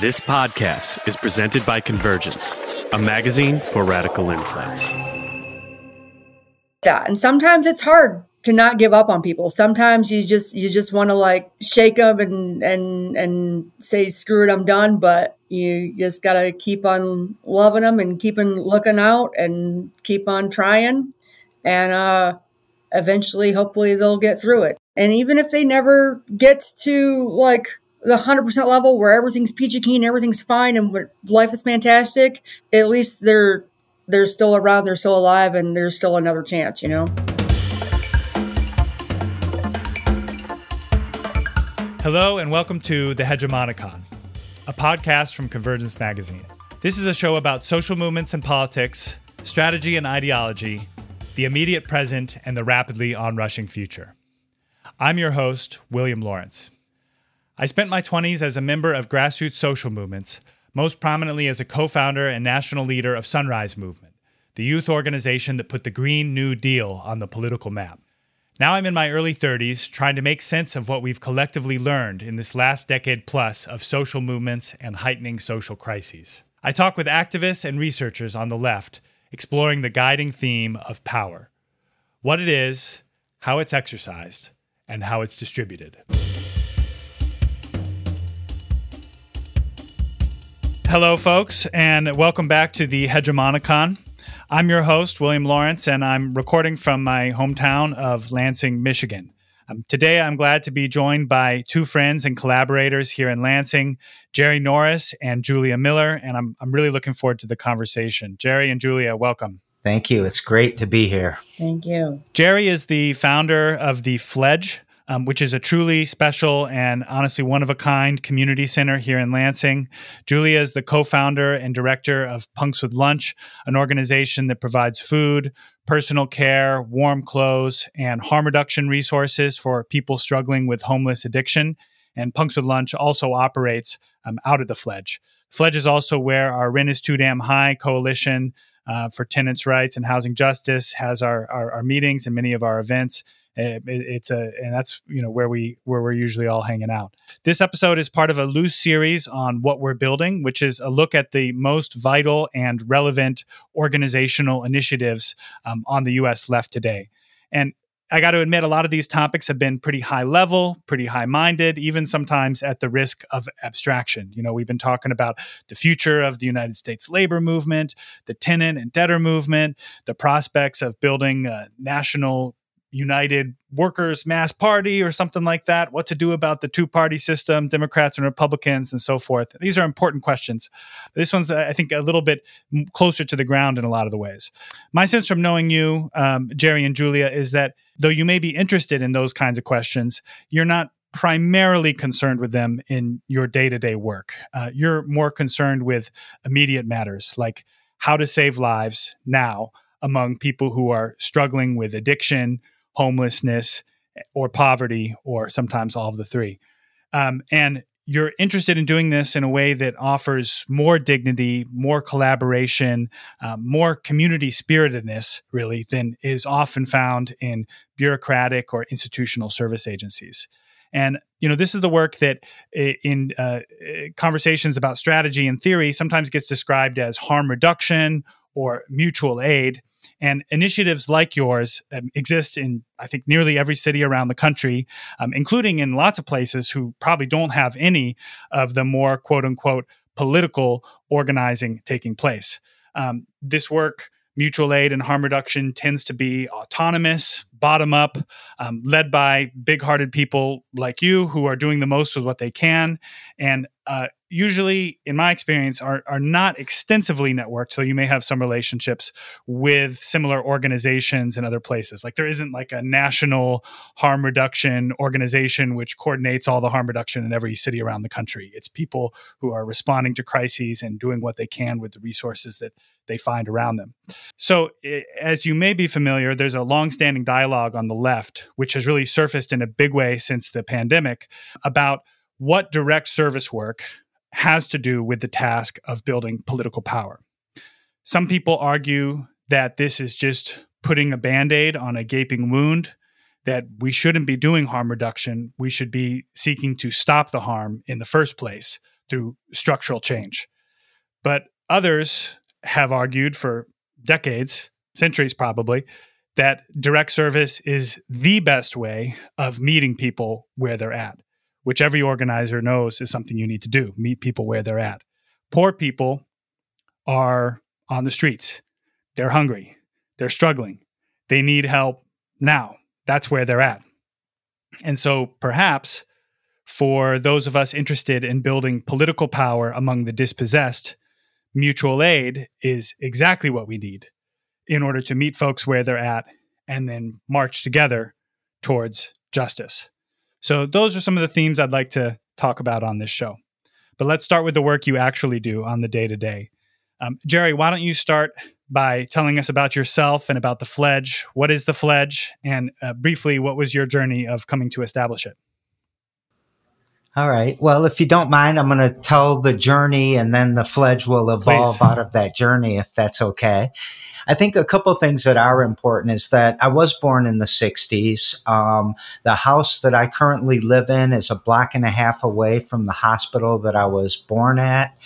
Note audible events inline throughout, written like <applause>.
This podcast is presented by Convergence, a magazine for radical insights. That and sometimes it's hard to not give up on people. Sometimes you just you just want to like shake them and and and say screw it, I'm done. But you just gotta keep on loving them and keeping looking out and keep on trying, and uh, eventually, hopefully, they'll get through it. And even if they never get to like the 100% level where everything's peachy keen, everything's fine, and life is fantastic, at least they're they're still around, they're still alive, and there's still another chance, you know? Hello, and welcome to The Hegemonicon, a podcast from Convergence Magazine. This is a show about social movements and politics, strategy and ideology, the immediate present, and the rapidly onrushing future. I'm your host, William Lawrence. I spent my 20s as a member of grassroots social movements, most prominently as a co founder and national leader of Sunrise Movement, the youth organization that put the Green New Deal on the political map. Now I'm in my early 30s, trying to make sense of what we've collectively learned in this last decade plus of social movements and heightening social crises. I talk with activists and researchers on the left, exploring the guiding theme of power what it is, how it's exercised, and how it's distributed. Hello, folks, and welcome back to the Hegemonicon. I'm your host, William Lawrence, and I'm recording from my hometown of Lansing, Michigan. Um, today, I'm glad to be joined by two friends and collaborators here in Lansing, Jerry Norris and Julia Miller, and I'm, I'm really looking forward to the conversation. Jerry and Julia, welcome. Thank you. It's great to be here. Thank you. Jerry is the founder of the Fledge, um, which is a truly special and honestly one of a kind community center here in Lansing. Julia is the co founder and director of Punks with Lunch, an organization that provides food, personal care, warm clothes, and harm reduction resources for people struggling with homeless addiction. And Punks with Lunch also operates um, out of the Fledge. Fledge is also where our Rent is Too Damn High coalition uh, for tenants' rights and housing justice has our, our, our meetings and many of our events. It, it's a and that's you know where we where we're usually all hanging out. This episode is part of a loose series on what we're building, which is a look at the most vital and relevant organizational initiatives um, on the U.S. left today. And I got to admit, a lot of these topics have been pretty high level, pretty high minded, even sometimes at the risk of abstraction. You know, we've been talking about the future of the United States labor movement, the tenant and debtor movement, the prospects of building a national United Workers Mass Party or something like that, what to do about the two party system, Democrats and Republicans, and so forth. These are important questions. This one's, I think, a little bit closer to the ground in a lot of the ways. My sense from knowing you, um, Jerry and Julia, is that though you may be interested in those kinds of questions, you're not primarily concerned with them in your day to day work. Uh, you're more concerned with immediate matters like how to save lives now among people who are struggling with addiction homelessness, or poverty, or sometimes all of the three. Um, and you're interested in doing this in a way that offers more dignity, more collaboration, um, more community spiritedness, really, than is often found in bureaucratic or institutional service agencies. And you know, this is the work that in uh, conversations about strategy and theory sometimes gets described as harm reduction or mutual aid. And initiatives like yours um, exist in, I think, nearly every city around the country, um, including in lots of places who probably don't have any of the more quote unquote political organizing taking place. Um, this work, mutual aid and harm reduction, tends to be autonomous, bottom up, um, led by big hearted people like you who are doing the most with what they can. And uh, usually in my experience are, are not extensively networked so you may have some relationships with similar organizations in other places. Like there isn't like a national harm reduction organization which coordinates all the harm reduction in every city around the country. It's people who are responding to crises and doing what they can with the resources that they find around them. So as you may be familiar there's a long-standing dialogue on the left which has really surfaced in a big way since the pandemic about what direct service work has to do with the task of building political power. Some people argue that this is just putting a band aid on a gaping wound, that we shouldn't be doing harm reduction. We should be seeking to stop the harm in the first place through structural change. But others have argued for decades, centuries probably, that direct service is the best way of meeting people where they're at, which every organizer knows is something you need to do meet people where they're at. Poor people are on the streets, they're hungry, they're struggling, they need help now. That's where they're at. And so perhaps for those of us interested in building political power among the dispossessed, mutual aid is exactly what we need in order to meet folks where they're at and then march together towards justice. So, those are some of the themes I'd like to talk about on this show. But let's start with the work you actually do on the day to day. Jerry, why don't you start by telling us about yourself and about the Fledge? What is the Fledge? And uh, briefly, what was your journey of coming to establish it? All right. Well, if you don't mind, I'm going to tell the journey and then the Fledge will evolve Please. out of that journey, if that's okay. I think a couple things that are important is that I was born in the 60s. Um, the house that I currently live in is a block and a half away from the hospital that I was born at.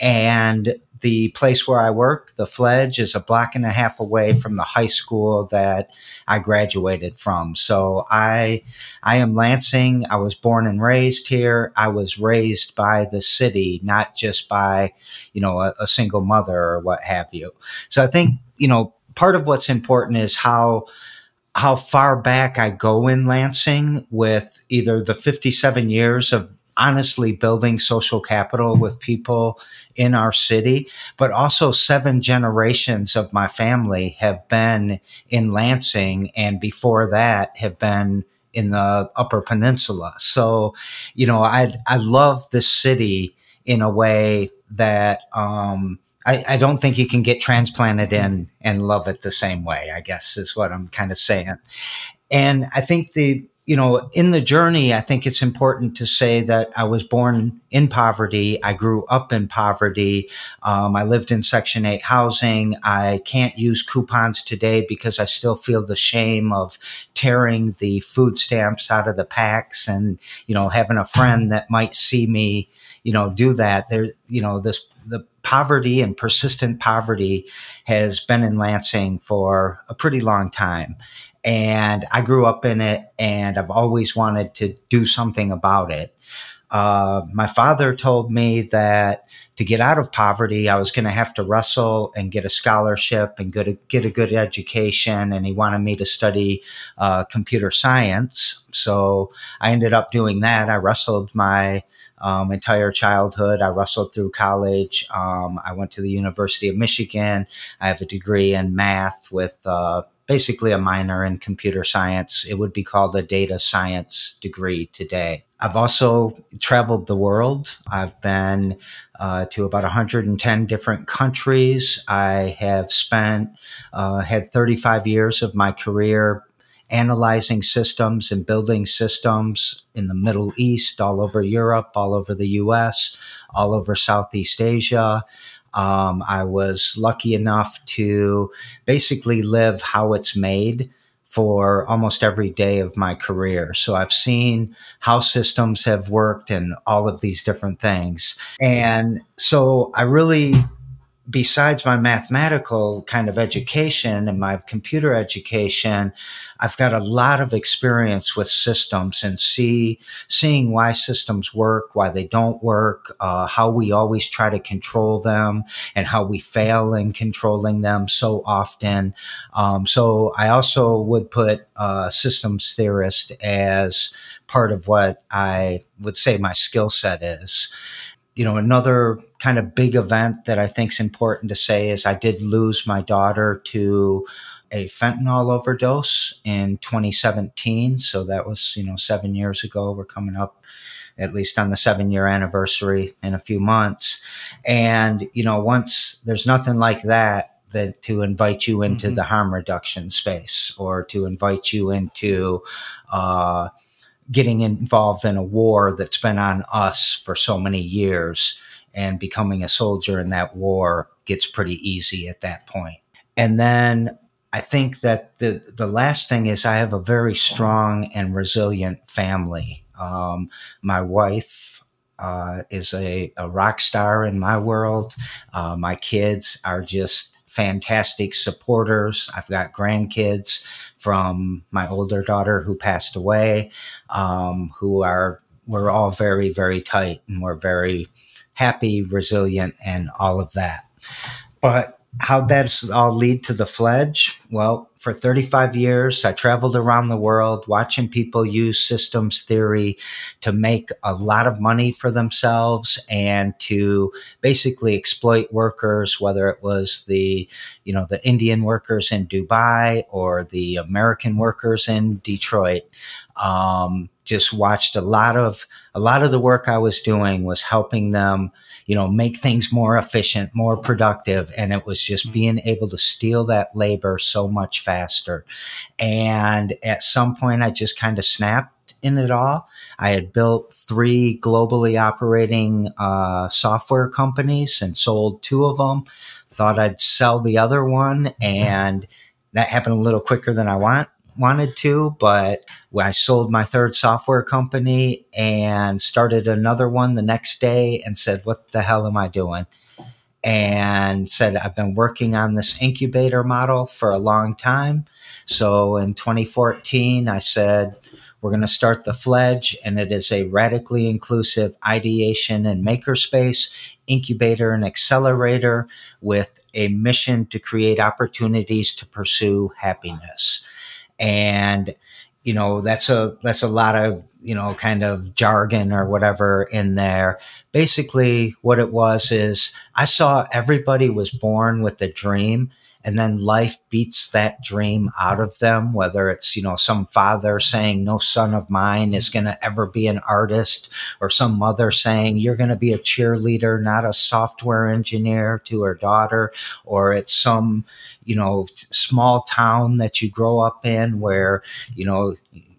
And the place where I work, the Fledge, is a block and a half away from the high school that I graduated from. So I, I am Lansing. I was born and raised here. I was raised by the city, not just by, you know, a, a single mother or what have you. So I think, you know, part of what's important is how, how far back I go in Lansing with either the 57 years of honestly building social capital with people in our city, but also seven generations of my family have been in Lansing and before that have been in the Upper Peninsula. So, you know, I, I love this city in a way that, um, I, I, don't think you can get transplanted in and love it the same way, I guess is what I'm kind of saying. And I think the, you know, in the journey, I think it's important to say that I was born in poverty. I grew up in poverty. Um, I lived in Section 8 housing. I can't use coupons today because I still feel the shame of tearing the food stamps out of the packs and, you know, having a friend that might see me, you know, do that. There, you know, this, the poverty and persistent poverty has been in Lansing for a pretty long time and I grew up in it and I've always wanted to do something about it. Uh, my father told me that to get out of poverty, I was going to have to wrestle and get a scholarship and get a, get a good education. And he wanted me to study uh, computer science. So I ended up doing that. I wrestled my um, entire childhood. I wrestled through college. Um, I went to the University of Michigan. I have a degree in math with uh, basically a minor in computer science. It would be called a data science degree today. I've also traveled the world. I've been uh, to about 110 different countries. I have spent, uh, had 35 years of my career analyzing systems and building systems in the Middle East, all over Europe, all over the US, all over Southeast Asia. Um, I was lucky enough to basically live how it's made for almost every day of my career. So I've seen how systems have worked and all of these different things. And so I really besides my mathematical kind of education and my computer education, I've got a lot of experience with systems and see seeing why systems work, why they don't work, uh, how we always try to control them, and how we fail in controlling them so often. Um, so I also would put uh, systems theorist as part of what I would say my skill set is you know, another kind of big event that I think is important to say is I did lose my daughter to a fentanyl overdose in 2017. So that was, you know, seven years ago. We're coming up at least on the seven year anniversary in a few months. And, you know, once there's nothing like that, that to invite you into mm-hmm. the harm reduction space or to invite you into, uh, getting involved in a war that's been on us for so many years and becoming a soldier in that war gets pretty easy at that point. And then I think that the the last thing is I have a very strong and resilient family. Um, my wife uh, is a, a, rock star in my world. Uh, my kids are just fantastic supporters. I've got grandkids from my older daughter who passed away, um, who are, we're all very, very tight and we're very happy, resilient, and all of that. But how does all lead to the fledge? Well, for 35 years, I traveled around the world watching people use systems theory to make a lot of money for themselves and to basically exploit workers, whether it was the, you know, the Indian workers in Dubai or the American workers in Detroit. Um, just watched a lot of, a lot of the work I was doing was helping them you know, make things more efficient, more productive. And it was just mm-hmm. being able to steal that labor so much faster. And at some point, I just kind of snapped in it all. I had built three globally operating uh, software companies and sold two of them. Thought I'd sell the other one, and that happened a little quicker than I want wanted to, but I sold my third software company and started another one the next day and said, What the hell am I doing? And said, I've been working on this incubator model for a long time. So in 2014, I said, we're going to start the Fledge, and it is a radically inclusive ideation and makerspace, incubator and accelerator with a mission to create opportunities to pursue happiness and you know that's a that's a lot of you know kind of jargon or whatever in there. Basically what it was is i saw everybody was born with a dream and then life beats that dream out of them whether it's you know some father saying no son of mine is going to ever be an artist or some mother saying you're going to be a cheerleader not a software engineer to her daughter or it's some you know small town that you grow up in where you know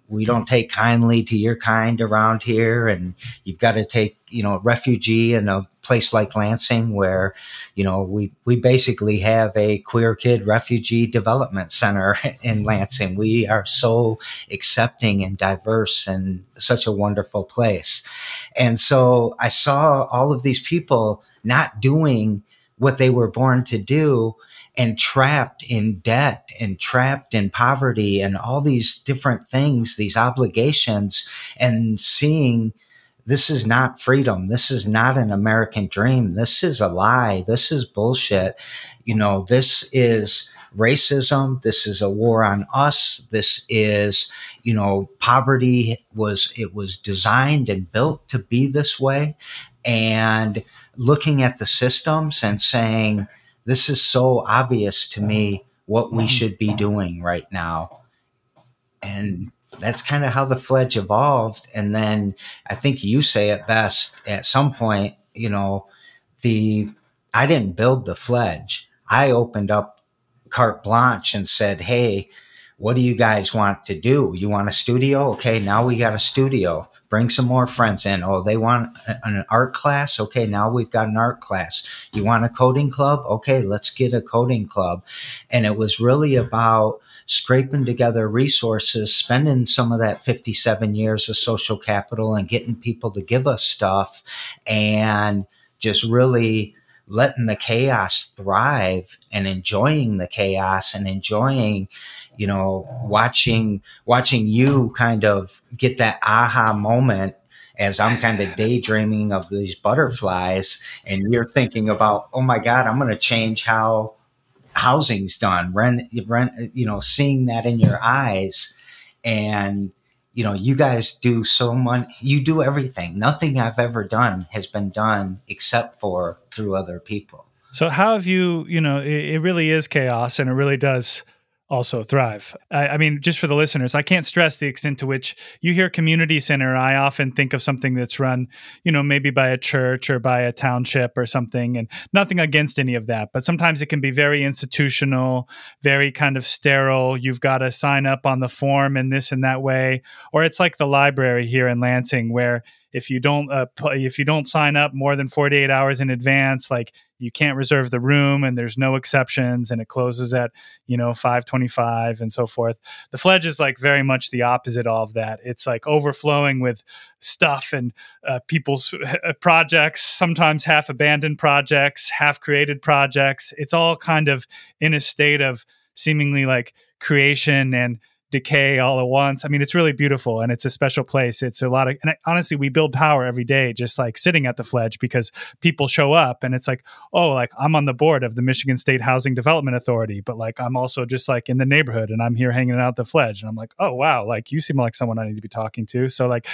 we don't take kindly to your kind around here and you've got to take you know refugee in a place like lansing where you know we we basically have a queer kid refugee development center <laughs> in lansing. We are so accepting and diverse and such a wonderful place. And so i saw all of these people not doing what they were born to do and trapped in debt and trapped in poverty and all these different things, these obligations, and seeing this is not freedom. This is not an American dream. This is a lie. This is bullshit. You know, this is racism. This is a war on us. This is, you know, poverty was, it was designed and built to be this way. And looking at the systems and saying, this is so obvious to me what we mm-hmm. should be doing right now. And that's kind of how the fledge evolved. And then I think you say it best at some point, you know, the, I didn't build the fledge. I opened up carte blanche and said, Hey, what do you guys want to do? You want a studio? Okay, now we got a studio. Bring some more friends in. Oh, they want an art class? Okay, now we've got an art class. You want a coding club? Okay, let's get a coding club. And it was really about scraping together resources, spending some of that 57 years of social capital and getting people to give us stuff and just really letting the chaos thrive and enjoying the chaos and enjoying you know, watching watching you kind of get that aha moment as I'm kind of daydreaming of these butterflies, and you're thinking about, oh my God, I'm going to change how housing's done. Rent, rent, you know, seeing that in your eyes, and you know, you guys do so much. You do everything. Nothing I've ever done has been done except for through other people. So how have you? You know, it, it really is chaos, and it really does also thrive. I, I, mean, just for the listeners, I can't stress the extent to which you hear community center. I often think of something that's run, you know, maybe by a church or by a township or something, and nothing against any of that. But sometimes it can be very institutional, very kind of sterile. You've got to sign up on the form in this and that way. Or it's like the library here in Lansing, where if you don't uh, if you don't sign up more than 48 hours in advance like you can't reserve the room and there's no exceptions and it closes at you know 525 and so forth. The fledge is like very much the opposite of that. It's like overflowing with stuff and uh, people's uh, projects sometimes half abandoned projects half created projects. It's all kind of in a state of seemingly like creation and decay all at once. I mean, it's really beautiful and it's a special place. It's a lot of, and honestly, we build power every day, just like sitting at the fledge because people show up and it's like, oh, like I'm on the board of the Michigan State Housing Development Authority, but like I'm also just like in the neighborhood and I'm here hanging out the fledge. And I'm like, oh, wow, like you seem like someone I need to be talking to. So, like,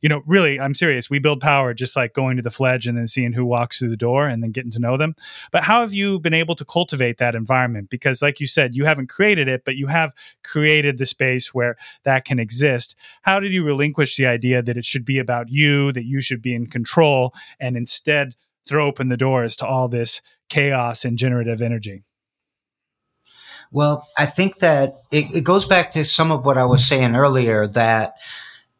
you know, really, I'm serious. We build power just like going to the fledge and then seeing who walks through the door and then getting to know them. But how have you been able to cultivate that environment? Because, like you said, you haven't created it, but you have created the where that can exist. How did you relinquish the idea that it should be about you, that you should be in control, and instead throw open the doors to all this chaos and generative energy? Well, I think that it, it goes back to some of what I was saying earlier that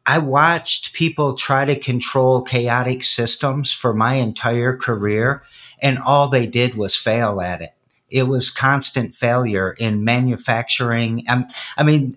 I watched people try to control chaotic systems for my entire career, and all they did was fail at it. It was constant failure in manufacturing. Um, I mean,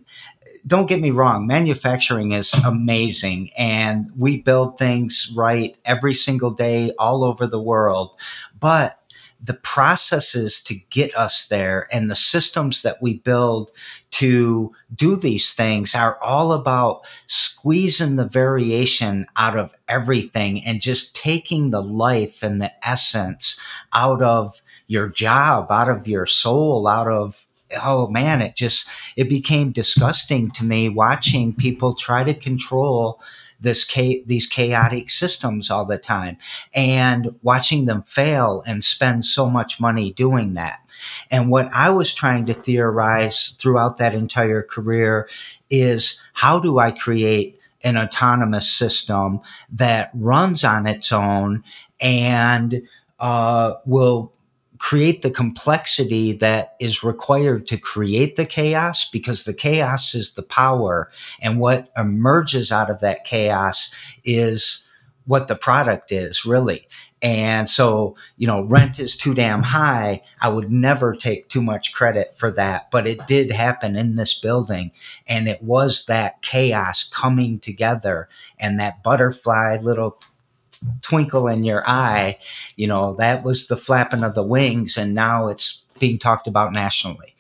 don't get me wrong, manufacturing is amazing and we build things right every single day all over the world. But the processes to get us there and the systems that we build to do these things are all about squeezing the variation out of everything and just taking the life and the essence out of your job, out of your soul, out of oh man, it just it became disgusting to me watching people try to control this these chaotic systems all the time and watching them fail and spend so much money doing that. And what I was trying to theorize throughout that entire career is how do I create an autonomous system that runs on its own and uh, will create the complexity that is required to create the chaos because the chaos is the power and what emerges out of that chaos is what the product is really. And so, you know, rent is too damn high. I would never take too much credit for that, but it did happen in this building. And it was that chaos coming together and that butterfly little twinkle in your eye, you know, that was the flapping of the wings. And now it's being talked about nationally.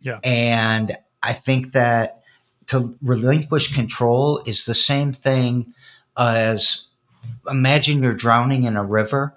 Yeah. And I think that to relinquish control is the same thing as imagine you're drowning in a river.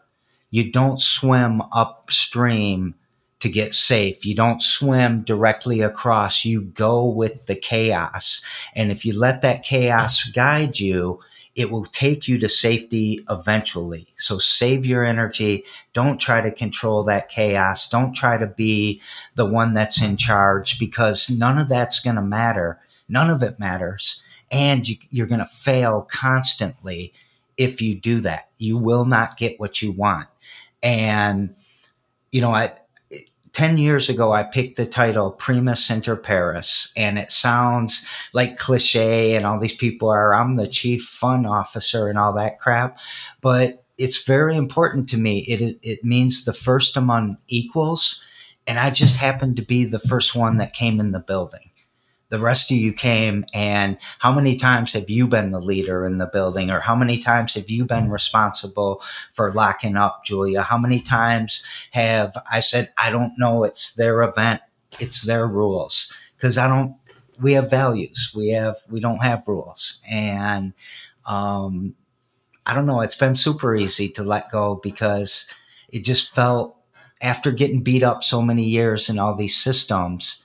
You don't swim upstream to get safe. You don't swim directly across. You go with the chaos. And if you let that chaos guide you, it will take you to safety eventually. So save your energy. Don't try to control that chaos. Don't try to be the one that's in charge because none of that's going to matter. None of it matters. And you, are going to fail constantly if you do that. You will not get what you want. And, you know, I, 10 years ago, I picked the title Primus Inter Pares, and it sounds like cliche, and all these people are, I'm the chief fun officer and all that crap. But it's very important to me. It, it means the first among equals. And I just happened to be the first one that came in the building the rest of you came and how many times have you been the leader in the building or how many times have you been responsible for locking up julia? How many times have i said i don't know it's their event it's their rules because i don't we have values we have we don't have rules and um i don't know it's been super easy to let go because it just felt after getting beat up so many years in all these systems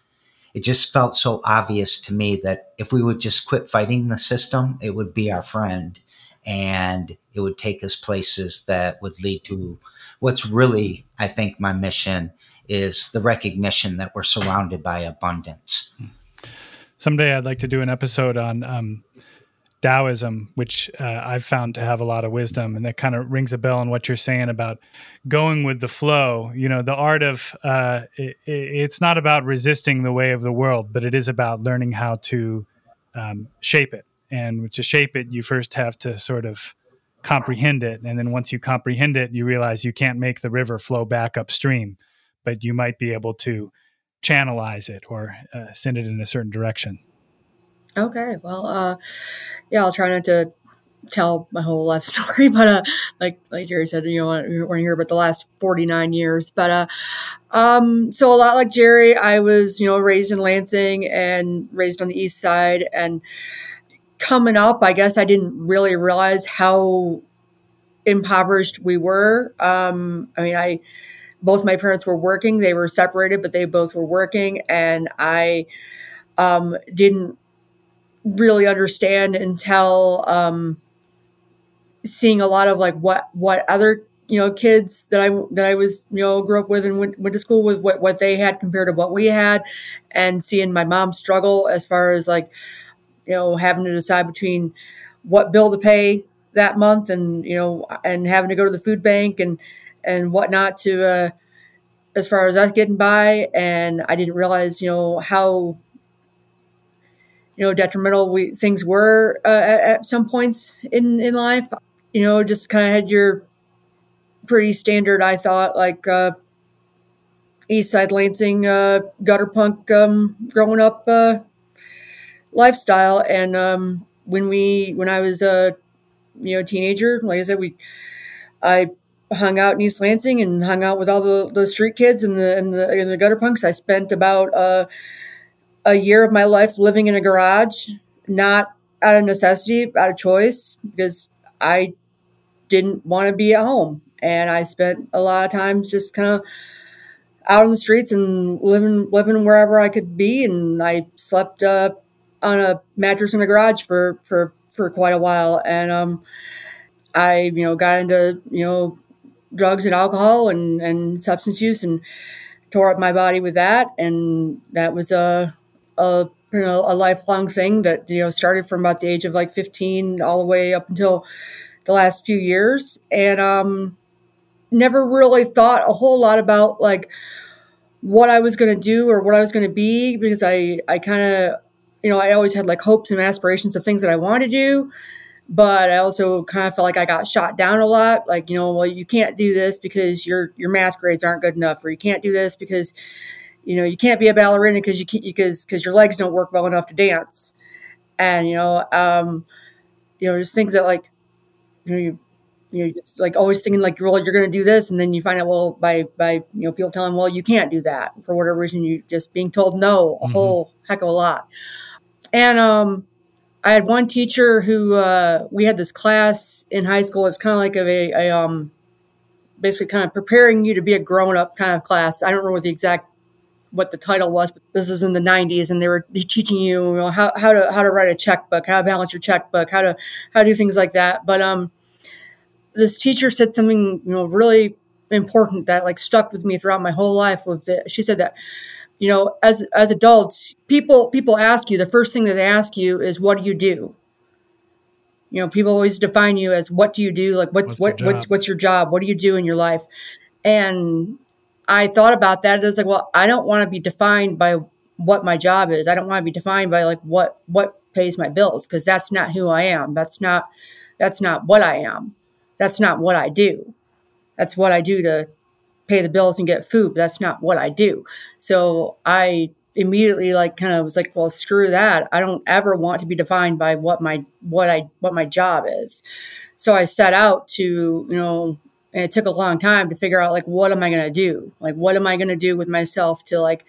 it just felt so obvious to me that if we would just quit fighting the system, it would be our friend and it would take us places that would lead to what's really, I think, my mission is the recognition that we're surrounded by abundance. Someday I'd like to do an episode on um, Taoism, which uh, I've found to have a lot of wisdom, and that kind of rings a bell on what you're saying about going with the flow. You know, the art of uh, it, it's not about resisting the way of the world, but it is about learning how to um, shape it And to shape it, you first have to sort of comprehend it. And then once you comprehend it, you realize you can't make the river flow back upstream, but you might be able to channelize it or uh, send it in a certain direction. Okay. Well, uh, yeah, I'll try not to tell my whole life <laughs> story, but uh, like like Jerry said, you know, want to hear about the last forty nine years. But uh, um, so a lot like Jerry, I was you know raised in Lansing and raised on the east side, and coming up, I guess I didn't really realize how impoverished we were. Um, I mean, I both my parents were working; they were separated, but they both were working, and I um, didn't really understand until um, seeing a lot of like what what other you know kids that I that I was you know grew up with and went, went to school with what what they had compared to what we had, and seeing my mom struggle as far as like you know having to decide between what bill to pay that month and you know and having to go to the food bank and and whatnot to uh, as far as us getting by and I didn't realize you know how you know detrimental we things were uh, at, at some points in in life you know, just kind of had your pretty standard, I thought, like uh, East Side Lansing uh, gutter punk um, growing up uh, lifestyle. And um, when we, when I was a you know teenager, like I said, we, I hung out in East Lansing and hung out with all the, the street kids and the and the, and the gutter punks. I spent about uh, a year of my life living in a garage, not out of necessity, out of choice, because I didn't want to be at home. And I spent a lot of times just kind of out on the streets and living living wherever I could be. And I slept uh, on a mattress in a garage for for for quite a while. And um, I you know got into you know drugs and alcohol and and substance use and tore up my body with that. And that was a a you know a lifelong thing that you know started from about the age of like 15 all the way up until the last few years and um, never really thought a whole lot about like what I was going to do or what I was going to be because I, I kind of, you know, I always had like hopes and aspirations of things that I wanted to do. But I also kind of felt like I got shot down a lot. Like, you know, well, you can't do this because your your math grades aren't good enough, or you can't do this because, you know, you can't be a ballerina because you can't because because your legs don't work well enough to dance. And you know, um, you know, just things that like you know, you, you know, just like always thinking like, well, you're going to do this. And then you find out, well, by, by, you know, people telling, well, you can't do that for whatever reason, you just being told no a mm-hmm. whole heck of a lot. And, um, I had one teacher who, uh, we had this class in high school. It's kind of like a, a, um, basically kind of preparing you to be a grown up kind of class. I don't remember what the exact what the title was, but this is in the 90s, and they were teaching you, you know, how, how to how to write a checkbook, how to balance your checkbook, how to how to do things like that. But um, this teacher said something you know really important that like stuck with me throughout my whole life. With the, she said that you know as as adults, people people ask you the first thing that they ask you is what do you do. You know, people always define you as what do you do, like what what's what what's what's your job, what do you do in your life, and I thought about that. It was like, well, I don't want to be defined by what my job is. I don't want to be defined by like what what pays my bills because that's not who I am. That's not that's not what I am. That's not what I do. That's what I do to pay the bills and get food. But that's not what I do. So I immediately like kind of was like, well, screw that. I don't ever want to be defined by what my what I what my job is. So I set out to you know and it took a long time to figure out like what am i going to do? Like what am i going to do with myself to like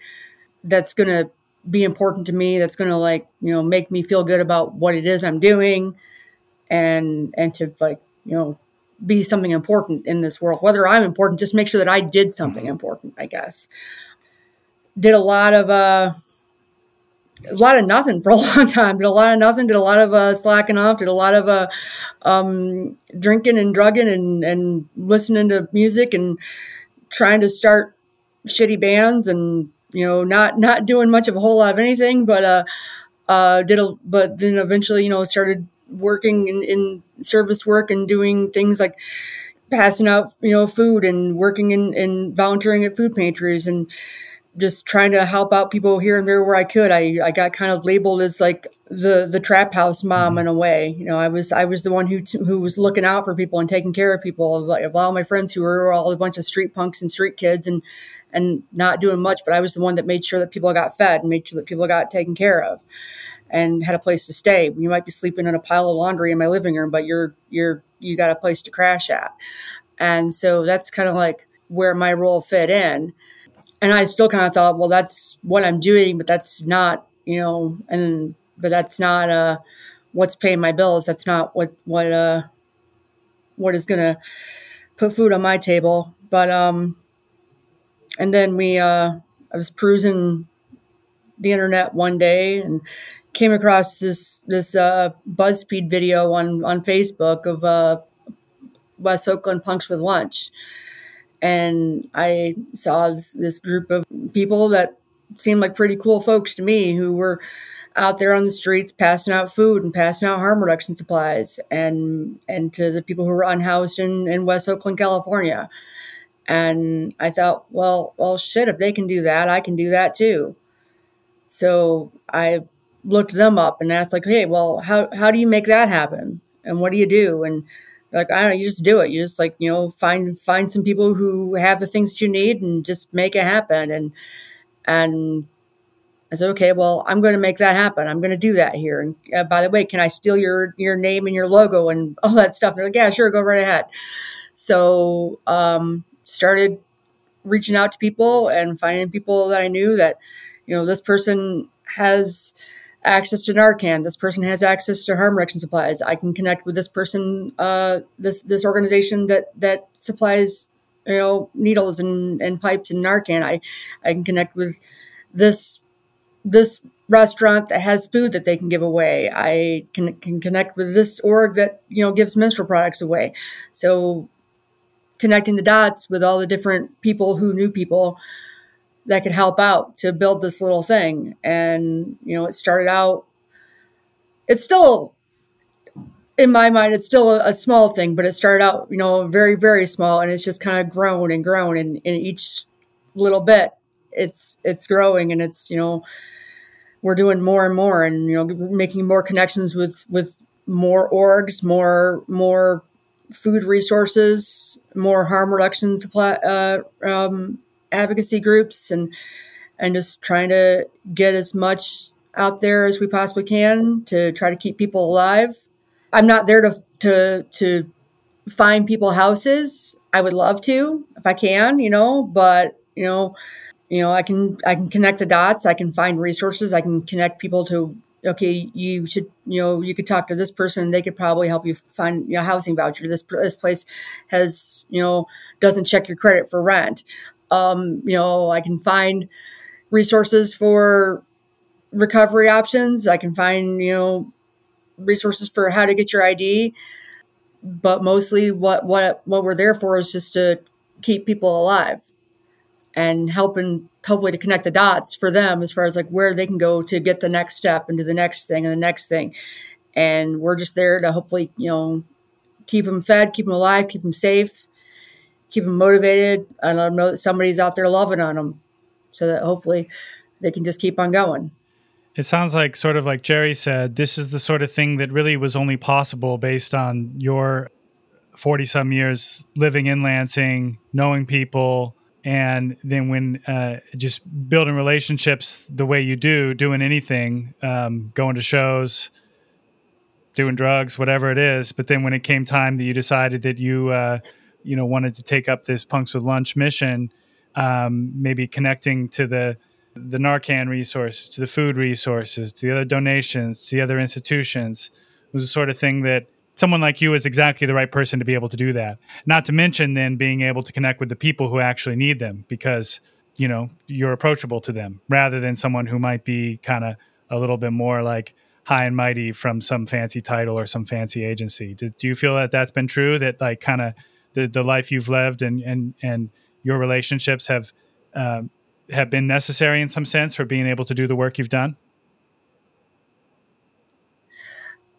that's going to be important to me that's going to like you know make me feel good about what it is i'm doing and and to like you know be something important in this world. Whether i'm important just make sure that i did something mm-hmm. important i guess. Did a lot of uh a lot of nothing for a <laughs> long time. Did a lot of nothing. Did a lot of uh, slacking off. Did a lot of uh, um, drinking and drugging and and listening to music and trying to start shitty bands and you know not not doing much of a whole lot of anything. But uh, uh, did a but then eventually you know started working in, in service work and doing things like passing out you know food and working in, in volunteering at food pantries and just trying to help out people here and there where I could. I, I got kind of labeled as like the the trap house mom mm-hmm. in a way. You know, I was I was the one who who was looking out for people and taking care of people. Like of all my friends who were all a bunch of street punks and street kids and and not doing much, but I was the one that made sure that people got fed and made sure that people got taken care of and had a place to stay. You might be sleeping in a pile of laundry in my living room, but you're you're you got a place to crash at. And so that's kind of like where my role fit in. And I still kind of thought, well, that's what I'm doing, but that's not, you know, and but that's not uh what's paying my bills. That's not what what uh what is gonna put food on my table. But um and then we uh I was cruising the internet one day and came across this this uh, BuzzFeed video on on Facebook of uh, West Oakland punks with lunch, and I saw this, this group of people that seemed like pretty cool folks to me who were out there on the streets passing out food and passing out harm reduction supplies and and to the people who were unhoused in, in West Oakland, California. And I thought, well, well, shit, if they can do that, I can do that too. So I looked them up and asked like, hey, well, how how do you make that happen? And what do you do? And like, I don't you just do it. You just like, you know, find find some people who have the things that you need and just make it happen. And and I said, okay, well, I'm going to make that happen. I'm going to do that here. And uh, by the way, can I steal your your name and your logo and <laughs> all that stuff? And they're like, yeah, sure, go right ahead. So um, started reaching out to people and finding people that I knew that, you know, this person has access to Narcan. This person has access to harm reduction supplies. I can connect with this person, uh, this this organization that that supplies you know needles and, and pipes and Narcan. I I can connect with this this restaurant that has food that they can give away. I can can connect with this org that you know gives menstrual products away. So connecting the dots with all the different people who knew people that could help out to build this little thing. And, you know, it started out, it's still, in my mind, it's still a, a small thing, but it started out, you know, very, very small. And it's just kind of grown and grown. And in each little bit, it's, it's growing and it's, you know, we're doing more and more and, you know, making more connections with, with more orgs, more, more food resources, more harm reduction supply, uh, um, advocacy groups and and just trying to get as much out there as we possibly can to try to keep people alive. I'm not there to to to find people houses. I would love to if I can, you know, but you know, you know, I can I can connect the dots. I can find resources. I can connect people to okay, you should, you know, you could talk to this person. They could probably help you find a housing voucher. This this place has, you know, doesn't check your credit for rent. Um, you know, I can find resources for recovery options. I can find, you know, resources for how to get your ID. But mostly what what what we're there for is just to keep people alive and helping hopefully to connect the dots for them as far as like where they can go to get the next step and do the next thing and the next thing. And we're just there to hopefully, you know, keep them fed, keep them alive, keep them safe, keep them motivated and let them know that somebody's out there loving on them so that hopefully they can just keep on going. It sounds like, sort of like Jerry said, this is the sort of thing that really was only possible based on your 40 some years living in Lansing, knowing people, and then when uh, just building relationships the way you do, doing anything, um, going to shows, doing drugs, whatever it is. But then when it came time that you decided that you, uh, you know wanted to take up this punks with lunch mission um, maybe connecting to the the narcan resources to the food resources to the other donations to the other institutions. It was the sort of thing that someone like you is exactly the right person to be able to do that. Not to mention then being able to connect with the people who actually need them because you know you're approachable to them rather than someone who might be kind of a little bit more like high and mighty from some fancy title or some fancy agency. Do, do you feel that that's been true? That like kind of the, the life you've lived and and and your relationships have um, have been necessary in some sense for being able to do the work you've done?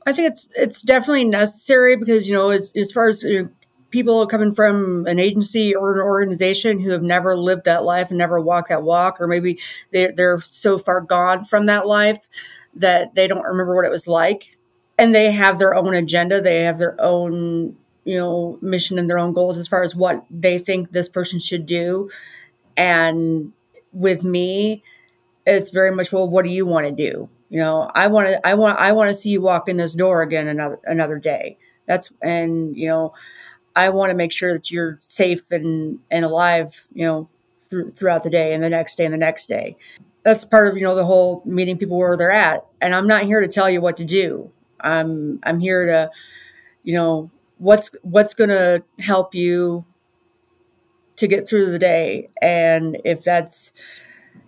I think it's it's definitely necessary because you know as, as far as you know, people coming from an agency or an organization who have never lived that life and never walked that walk, or maybe they, they're so far gone from that life that they don't remember what it was like. And they have their own agenda, they have their own, you know, mission and their own goals as far as what they think this person should do. And with me, it's very much, well, what do you want to do? You know, I want to, I want, I want to see you walk in this door again another another day. That's and you know, I want to make sure that you're safe and and alive. You know, th- throughout the day and the next day and the next day. That's part of you know the whole meeting people where they're at. And I'm not here to tell you what to do. I'm I'm here to, you know, what's what's going to help you to get through the day, and if that's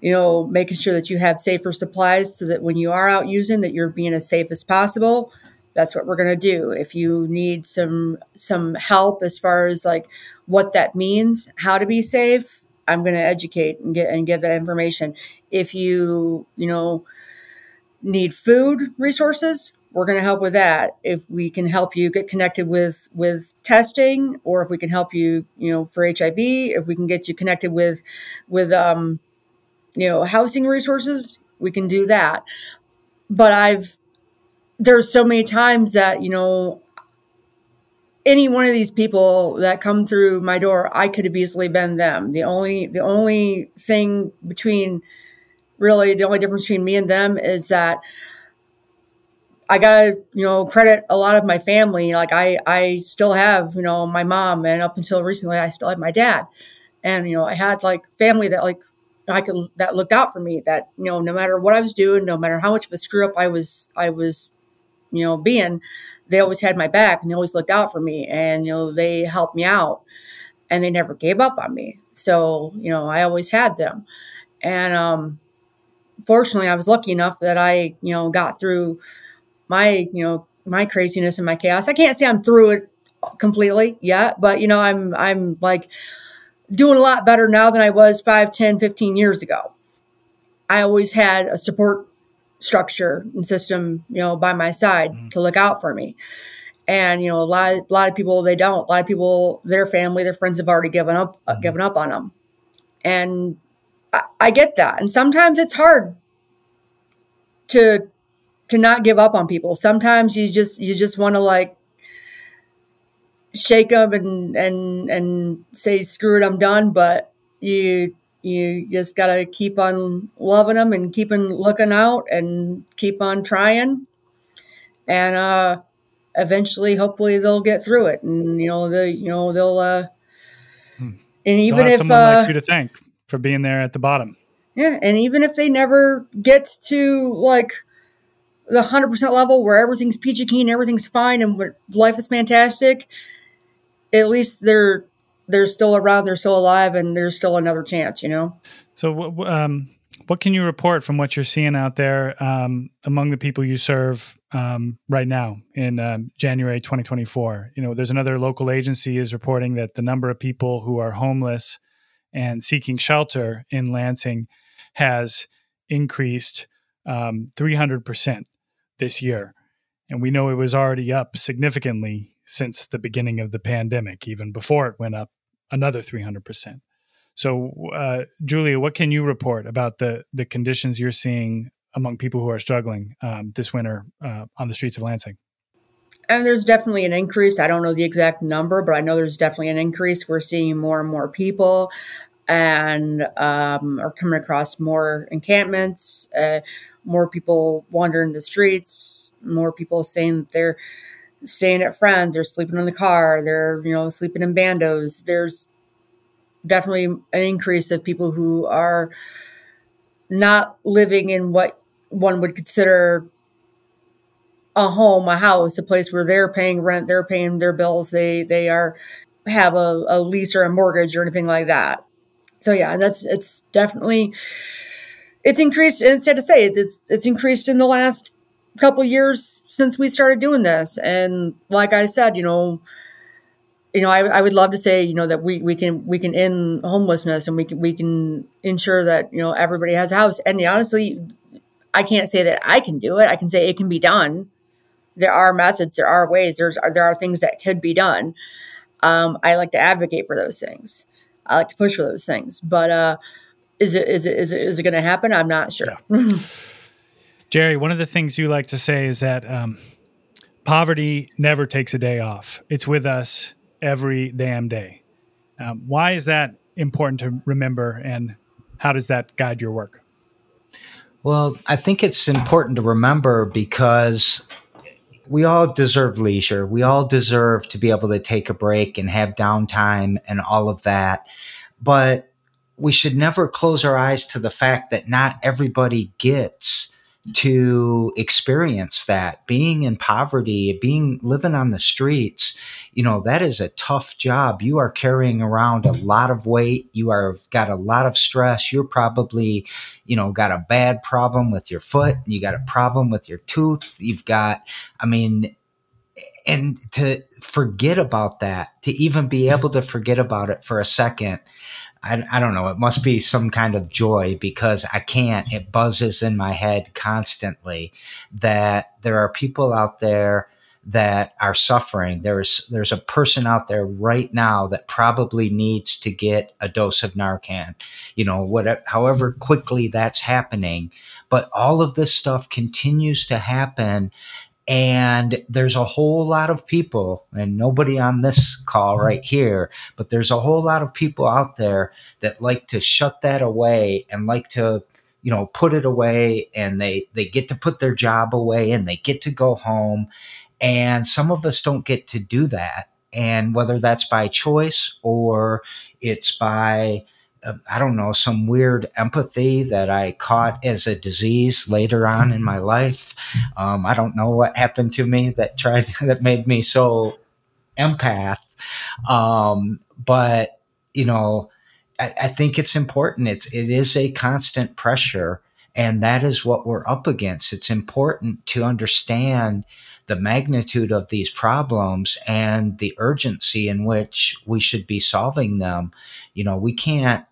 you know, making sure that you have safer supplies so that when you are out using that you're being as safe as possible. That's what we're going to do. If you need some some help as far as like what that means, how to be safe, I'm going to educate and get and give that information. If you, you know, need food resources, we're going to help with that. If we can help you get connected with with testing, or if we can help you, you know, for HIV, if we can get you connected with with um, you know, housing resources, we can do that. But I've, there's so many times that, you know, any one of these people that come through my door, I could have easily been them. The only, the only thing between really the only difference between me and them is that I gotta, you know, credit a lot of my family. Like I, I still have, you know, my mom, and up until recently, I still had my dad, and you know, I had like family that like I could that looked out for me. That you know, no matter what I was doing, no matter how much of a screw up I was, I was, you know, being, they always had my back and they always looked out for me, and you know, they helped me out, and they never gave up on me. So you know, I always had them, and um, fortunately, I was lucky enough that I you know got through my you know my craziness and my chaos. I can't say I'm through it completely yet, but you know, I'm I'm like doing a lot better now than I was 5, 10, 15 years ago. I always had a support structure and system, you know, by my side mm-hmm. to look out for me. And you know, a lot, a lot of people they don't. A lot of people, their family, their friends have already given up, uh, mm-hmm. given up on them. And I, I get that. And sometimes it's hard to to not give up on people. Sometimes you just you just want to like shake them and and and say screw it i'm done but you you just got to keep on loving them and keeping looking out and keep on trying and uh eventually hopefully they'll get through it and you know they you know they'll uh hmm. and even if someone uh, like you to thank for being there at the bottom yeah and even if they never get to like the 100% level where everything's peachy keen everything's fine and life is fantastic at least they're they're still around, they're still alive, and there's still another chance, you know. So, um, what can you report from what you're seeing out there um, among the people you serve um, right now in um, January 2024? You know, there's another local agency is reporting that the number of people who are homeless and seeking shelter in Lansing has increased 300% um, this year. And we know it was already up significantly since the beginning of the pandemic, even before it went up another 300%. So, uh, Julia, what can you report about the, the conditions you're seeing among people who are struggling um, this winter uh, on the streets of Lansing? And there's definitely an increase. I don't know the exact number, but I know there's definitely an increase. We're seeing more and more people and um, are coming across more encampments, uh, more people wandering the streets, more people saying that they're staying at friends, they're sleeping in the car, they're, you know, sleeping in bandos. There's definitely an increase of people who are not living in what one would consider a home, a house, a place where they're paying rent, they're paying their bills, they they are have a, a lease or a mortgage or anything like that. So yeah, and that's it's definitely it's increased. Instead to say it's it's increased in the last couple years since we started doing this. And like I said, you know, you know, I, I would love to say, you know, that we, we can we can end homelessness and we can we can ensure that you know everybody has a house. And honestly, I can't say that I can do it. I can say it can be done. There are methods, there are ways, there's there are things that could be done. um, I like to advocate for those things. I like to push for those things. But uh, is it is it is it is it going to happen? I'm not sure. Yeah. <laughs> Jerry, one of the things you like to say is that um, poverty never takes a day off. It's with us every damn day. Um, why is that important to remember, and how does that guide your work? Well, I think it's important to remember because we all deserve leisure. We all deserve to be able to take a break and have downtime and all of that. But we should never close our eyes to the fact that not everybody gets to experience that. Being in poverty being living on the streets you know that is a tough job. You are carrying around a lot of weight. You are got a lot of stress. You're probably you know got a bad problem with your foot. You got a problem with your tooth. You've got i mean and to forget about that to even be able to forget about it for a second I, I don't know. It must be some kind of joy because I can't. It buzzes in my head constantly that there are people out there that are suffering. There's there's a person out there right now that probably needs to get a dose of Narcan. You know, whatever, however quickly that's happening. But all of this stuff continues to happen, and there's a whole lot of people, and nobody on this call right here, but there's a whole lot of people out there that like to shut that away and like to, you know, put it away and they, they get to put their job away and they get to go home. And some of us don't get to do that. And whether that's by choice or it's by, I don't know, some weird empathy that I caught as a disease later on in my life. Um, I don't know what happened to me that tried <laughs> that made me so empath. Um, but you know, I, I think it's important. It's it is a constant pressure, and that is what we're up against. It's important to understand the magnitude of these problems and the urgency in which we should be solving them. You know, we can't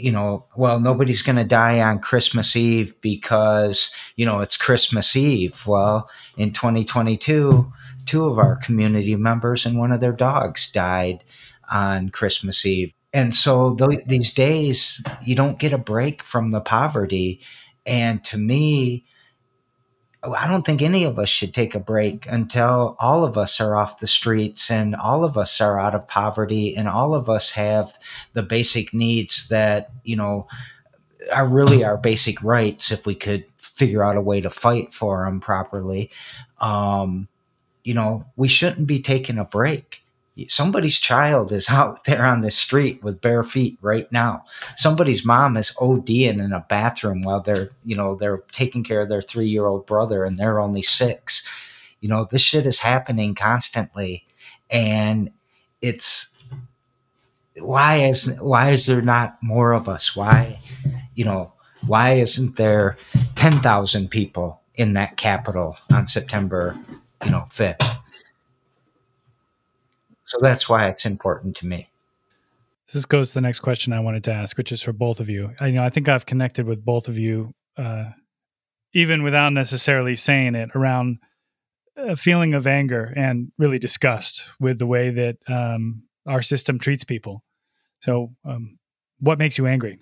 you know, well, nobody's going to die on Christmas Eve because, you know, it's Christmas Eve. Well, in 2022, two of our community members and one of their dogs died on Christmas Eve. And so th- these days, you don't get a break from the poverty. And to me, I don't think any of us should take a break until all of us are off the streets and all of us are out of poverty and all of us have the basic needs that, you know, are really our basic rights if we could figure out a way to fight for them properly. Um, you know, we shouldn't be taking a break somebody's child is <laughs> out there on the street with bare feet right now. Somebody's mom is ODing in a bathroom while they're, you know, they're taking care of their three year old brother and they're only six. You know, this shit is happening constantly. And it's why is why is there not more of us? Why, you know, why isn't there ten thousand people in that capital on September, you know, fifth? So that's why it's important to me. This goes to the next question I wanted to ask, which is for both of you. I you know I think I've connected with both of you, uh, even without necessarily saying it, around a feeling of anger and really disgust with the way that um, our system treats people. So, um, what makes you angry?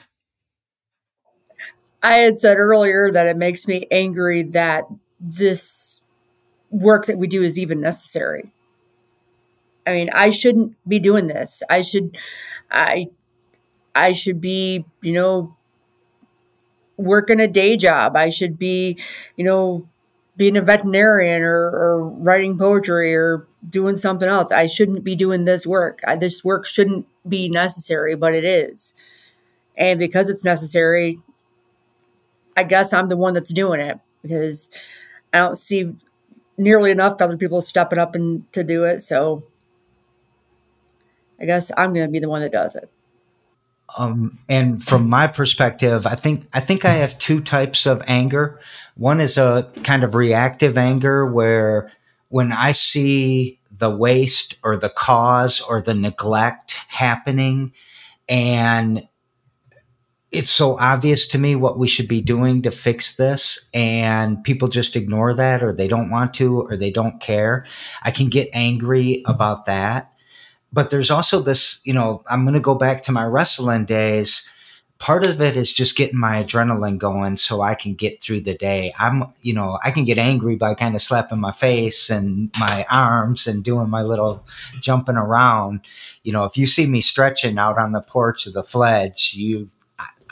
I had said earlier that it makes me angry that this work that we do is even necessary. I mean, I shouldn't be doing this. I should, I, I should be, you know, working a day job. I should be, you know, being a veterinarian or, or writing poetry or doing something else. I shouldn't be doing this work. I, this work shouldn't be necessary, but it is. And because it's necessary, I guess I'm the one that's doing it because I don't see nearly enough other people stepping up and to do it. So I guess I'm going to be the one that does it. Um, and from my perspective, I think I think I have two types of anger. One is a kind of reactive anger where when I see the waste or the cause or the neglect happening and it's so obvious to me what we should be doing to fix this and people just ignore that or they don't want to or they don't care i can get angry about that but there's also this, you know, I'm going to go back to my wrestling days. Part of it is just getting my adrenaline going so I can get through the day. I'm, you know, I can get angry by kind of slapping my face and my arms and doing my little jumping around. You know, if you see me stretching out on the porch of the fledge, you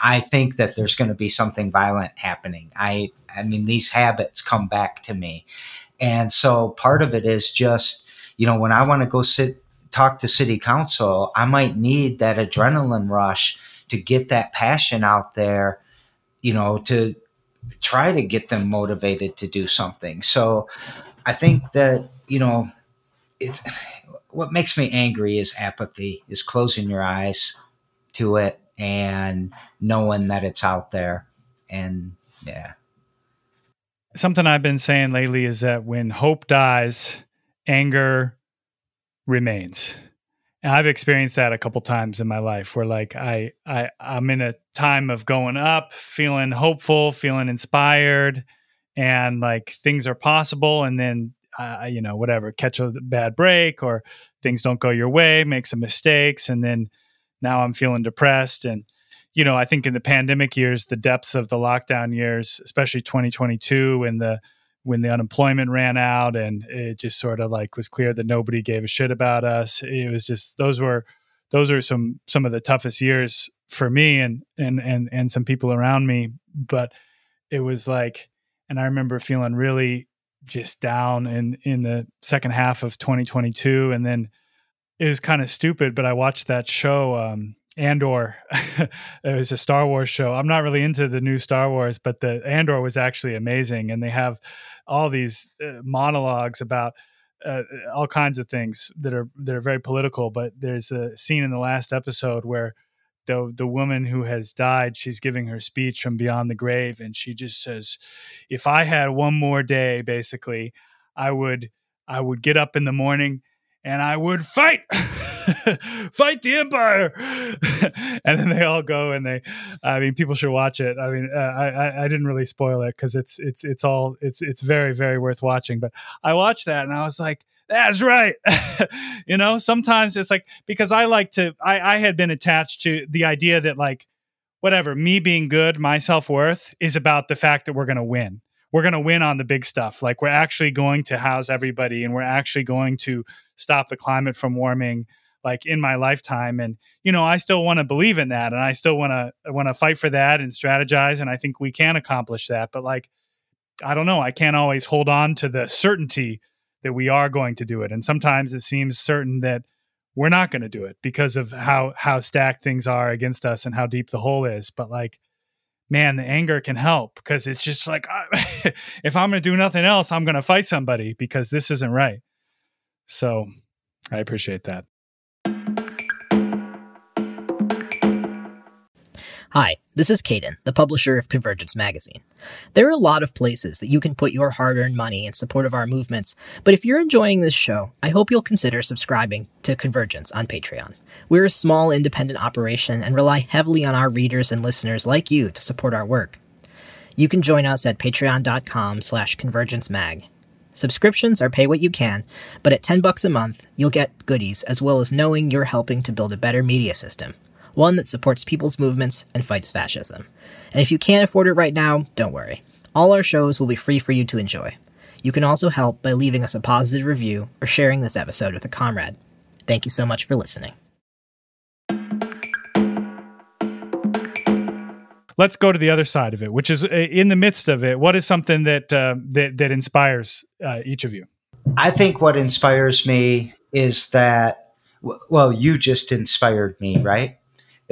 I think that there's going to be something violent happening. I I mean these habits come back to me. And so part of it is just, you know, when I want to go sit talk to city council, I might need that adrenaline rush to get that passion out there, you know, to try to get them motivated to do something. So I think that, you know, it's what makes me angry is apathy, is closing your eyes to it and knowing that it's out there. And yeah. Something I've been saying lately is that when hope dies, anger remains. And I've experienced that a couple times in my life where like I I I'm in a time of going up, feeling hopeful, feeling inspired and like things are possible and then uh, you know whatever catch a bad break or things don't go your way make some mistakes and then now i'm feeling depressed and you know i think in the pandemic years the depths of the lockdown years especially 2022 and the when the unemployment ran out and it just sort of like was clear that nobody gave a shit about us. It was just those were those are some some of the toughest years for me and and and and some people around me. But it was like and i remember feeling really just down in in the second half of 2022 and then it was kind of stupid but i watched that show um Andor. <laughs> it was a Star Wars show. I'm not really into the new Star Wars, but the Andor was actually amazing, and they have all these uh, monologues about uh, all kinds of things that are that are very political. But there's a scene in the last episode where the the woman who has died, she's giving her speech from beyond the grave, and she just says, "If I had one more day, basically, I would I would get up in the morning." and I would fight, <laughs> <laughs> fight the empire. <laughs> and then they all go and they, I mean, people should watch it. I mean, uh, I, I didn't really spoil it because it's, it's, it's all, it's, it's very, very worth watching. But I watched that and I was like, that's right. <laughs> you know, sometimes it's like, because I like to, I, I had been attached to the idea that like, whatever, me being good, my self worth is about the fact that we're going to win we're going to win on the big stuff. Like we're actually going to house everybody and we're actually going to stop the climate from warming like in my lifetime and you know i still want to believe in that and i still want to want to fight for that and strategize and i think we can accomplish that but like i don't know i can't always hold on to the certainty that we are going to do it and sometimes it seems certain that we're not going to do it because of how how stacked things are against us and how deep the hole is but like man, the anger can help because it's just like, ah, <laughs> if I'm going to do nothing else, I'm going to fight somebody because this isn't right. So I appreciate that. Hi, this is Caden, the publisher of Convergence Magazine. There are a lot of places that you can put your hard earned money in support of our movements, but if you're enjoying this show, I hope you'll consider subscribing to Convergence on Patreon. We're a small independent operation and rely heavily on our readers and listeners like you to support our work. You can join us at patreon.com slash convergencemag. Subscriptions are pay what you can, but at 10 bucks a month, you'll get goodies as well as knowing you're helping to build a better media system one that supports people's movements and fights fascism. And if you can't afford it right now, don't worry. All our shows will be free for you to enjoy. You can also help by leaving us a positive review or sharing this episode with a comrade. Thank you so much for listening. Let's go to the other side of it, which is uh, in the midst of it. What is something that uh, that, that inspires uh, each of you? I think what inspires me is that, well, you just inspired me, right?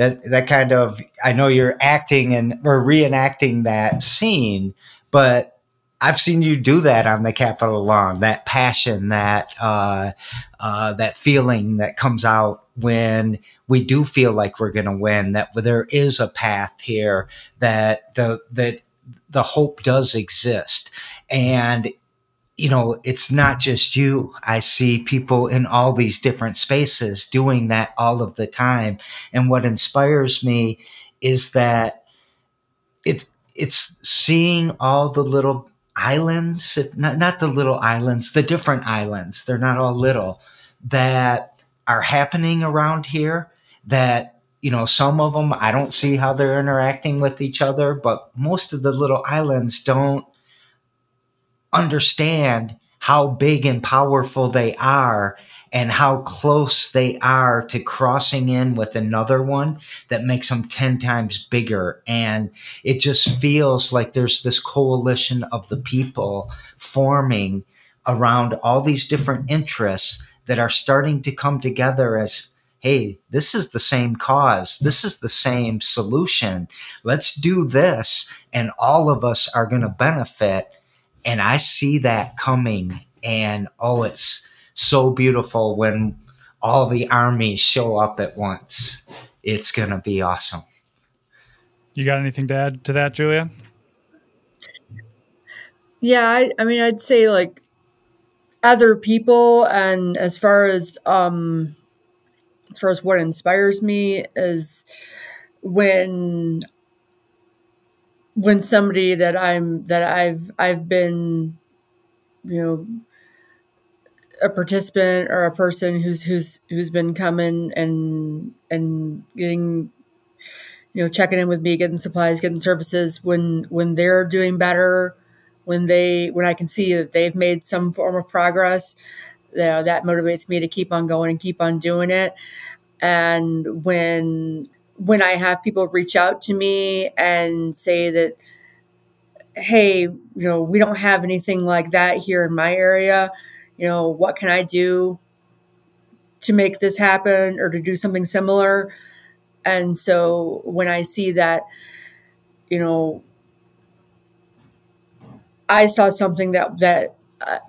That that kind of I know you're acting and or reenacting that scene, but I've seen you do that on the Capitol lawn. That passion, that uh, uh, that feeling that comes out when we do feel like we're going to win. That there is a path here. That the that the hope does exist, and you know, it's not just you. I see people in all these different spaces doing that all of the time. And what inspires me is that it's it's seeing all the little islands, not not the little islands, the different islands. They're not all little that are happening around here that you know some of them i don't see how they're interacting with each other but most of the little islands don't understand how big and powerful they are and how close they are to crossing in with another one that makes them 10 times bigger. And it just feels like there's this coalition of the people forming around all these different interests that are starting to come together as hey, this is the same cause. This is the same solution. Let's do this. And all of us are going to benefit. And I see that coming. And oh, it's so beautiful when all the armies show up at once. It's going to be awesome. You got anything to add to that, Julia? Yeah, I, I mean, I'd say like other people, and as far as um, as far as what inspires me is when when somebody that I'm that I've I've been you know a participant or a person who's who's who's been coming and and getting you know checking in with me getting supplies getting services when when they're doing better when they when i can see that they've made some form of progress you know, that motivates me to keep on going and keep on doing it. And when when i have people reach out to me and say that hey you know we don't have anything like that here in my area you know, what can I do to make this happen or to do something similar? And so when I see that, you know, I saw something that that uh,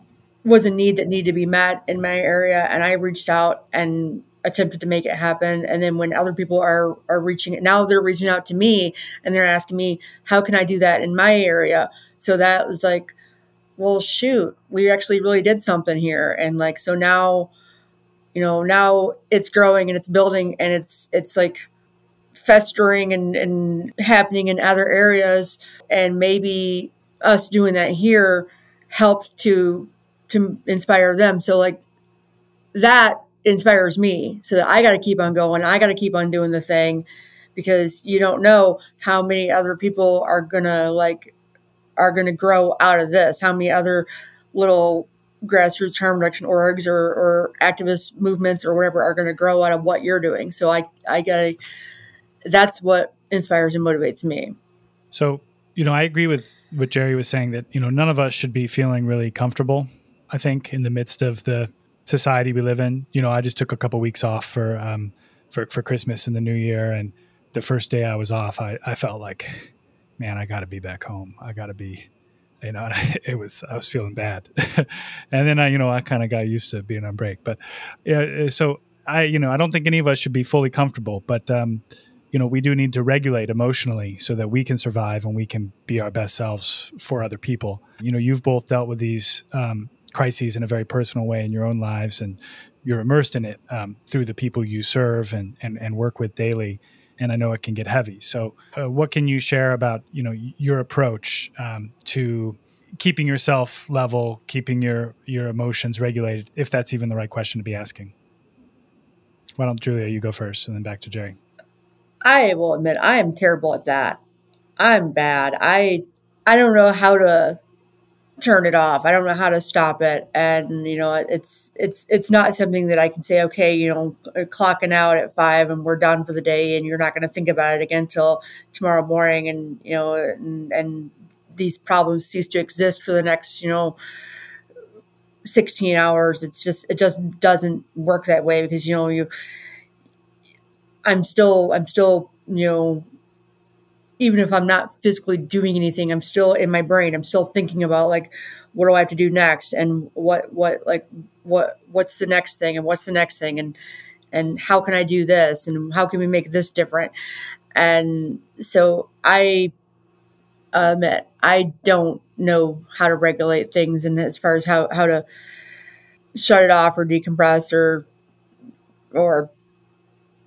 was a need that needed to be met in my area, and I reached out and attempted to make it happen. And then when other people are are reaching it, now they're reaching out to me and they're asking me, how can I do that in my area? So that was like, well, shoot, we actually really did something here. And like, so now, you know, now it's growing and it's building and it's, it's like festering and, and happening in other areas. And maybe us doing that here helped to, to inspire them. So like that inspires me so that I got to keep on going. I got to keep on doing the thing because you don't know how many other people are going to like are going to grow out of this? How many other little grassroots harm reduction orgs or, or activist movements or whatever are going to grow out of what you're doing? So I, I got to that's what inspires and motivates me. So, you know, I agree with what Jerry was saying that, you know, none of us should be feeling really comfortable, I think, in the midst of the society we live in. You know, I just took a couple weeks off for, um, for, for Christmas and the new year. And the first day I was off, I, I felt like, man, I got to be back home. I got to be, you know, <laughs> it was, I was feeling bad. <laughs> and then I, you know, I kind of got used to being on break. But yeah, so I, you know, I don't think any of us should be fully comfortable, but, um, you know, we do need to regulate emotionally so that we can survive and we can be our best selves for other people. You know, you've both dealt with these um, crises in a very personal way in your own lives, and you're immersed in it um, through the people you serve and, and, and work with daily and I know it can get heavy. So, uh, what can you share about you know your approach um, to keeping yourself level, keeping your your emotions regulated, if that's even the right question to be asking? Why don't Julia, you go first, and then back to Jerry. I will admit I am terrible at that. I'm bad. I I don't know how to turn it off. I don't know how to stop it. And, you know, it's, it's, it's not something that I can say, okay, you know, uh, clocking out at five and we're done for the day and you're not going to think about it again till tomorrow morning. And, you know, and, and these problems cease to exist for the next, you know, 16 hours. It's just, it just doesn't work that way because, you know, you, I'm still, I'm still, you know, even if I'm not physically doing anything, I'm still in my brain. I'm still thinking about like, what do I have to do next, and what what like what what's the next thing, and what's the next thing, and and how can I do this, and how can we make this different, and so I admit I don't know how to regulate things, and as far as how how to shut it off or decompress or or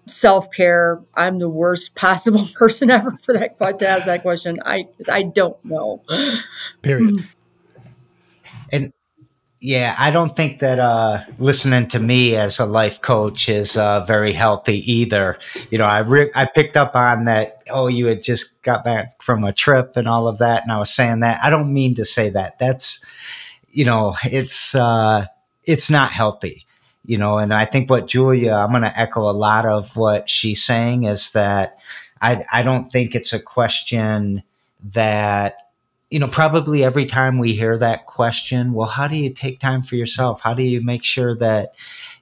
self care. I'm the worst <laughs> possible person ever for that to ask that <laughs> question. I I don't know. Period. And Yeah, I don't think that uh, listening to me as a life coach is uh, very healthy either. You know, I re- I picked up on that. Oh, you had just got back from a trip and all of that, and I was saying that. I don't mean to say that. That's, you know, it's uh, it's not healthy. You know, and I think what Julia, I'm going to echo a lot of what she's saying is that I I don't think it's a question that you know, probably every time we hear that question, well, how do you take time for yourself? How do you make sure that,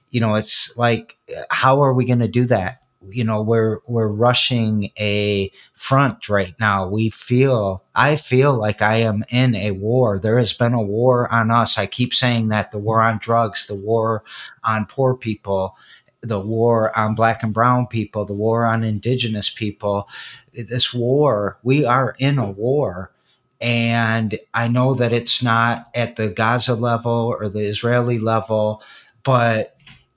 you know, it's like, how are we going to do that? You know, we're, we're rushing a front right now. We feel, I feel like I am in a war. There has been a war on us. I keep saying that the war on drugs, the war on poor people, the war on black and brown people, the war on indigenous people. This war, we are in a war and I know that it's not at the Gaza level or the Israeli level, but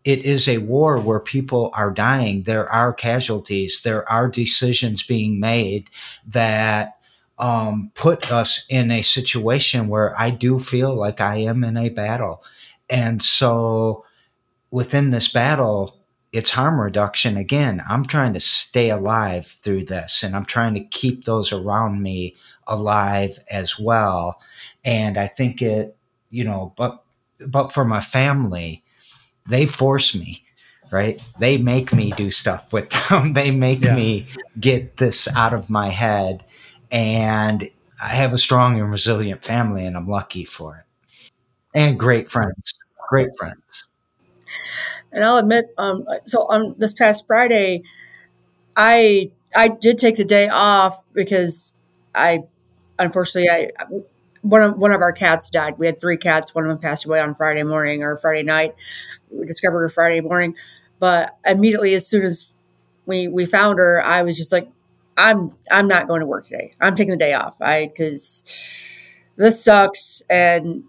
it is a war where people are dying. There are casualties. There are decisions being made that um, put us in a situation where I do feel like I am in a battle. And so within this battle, it's harm reduction. Again, I'm trying to stay alive through this and I'm trying to keep those around me alive as well. And I think it, you know, but, but for my family, they force me, right? They make me do stuff with them. <laughs> they make yeah. me get this out of my head. And I have a strong and resilient family, and I'm lucky for it. And great friends, great friends. And I'll admit, um, so on this past Friday, I I did take the day off because I unfortunately, I one of one of our cats died. We had three cats. One of them passed away on Friday morning or Friday night. We discovered her Friday morning, but immediately as soon as we we found her, I was just like, I'm I'm not going to work today. I'm taking the day off. I because this sucks, and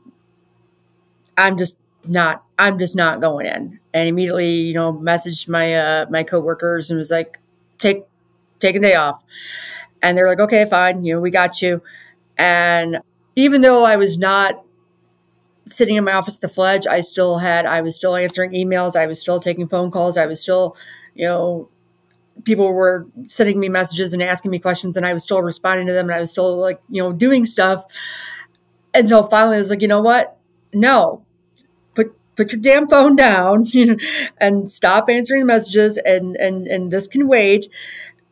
I'm just not I'm just not going in. And immediately, you know, messaged my uh, my coworkers and was like, take take a day off. And they're like, okay, fine, you know, we got you. And even though I was not sitting in my office at the Fledge, I still had, I was still answering emails, I was still taking phone calls, I was still, you know, people were sending me messages and asking me questions, and I was still responding to them, and I was still like, you know, doing stuff. Until so finally, I was like, you know what? No, put put your damn phone down, <laughs> and stop answering the messages, and and and this can wait.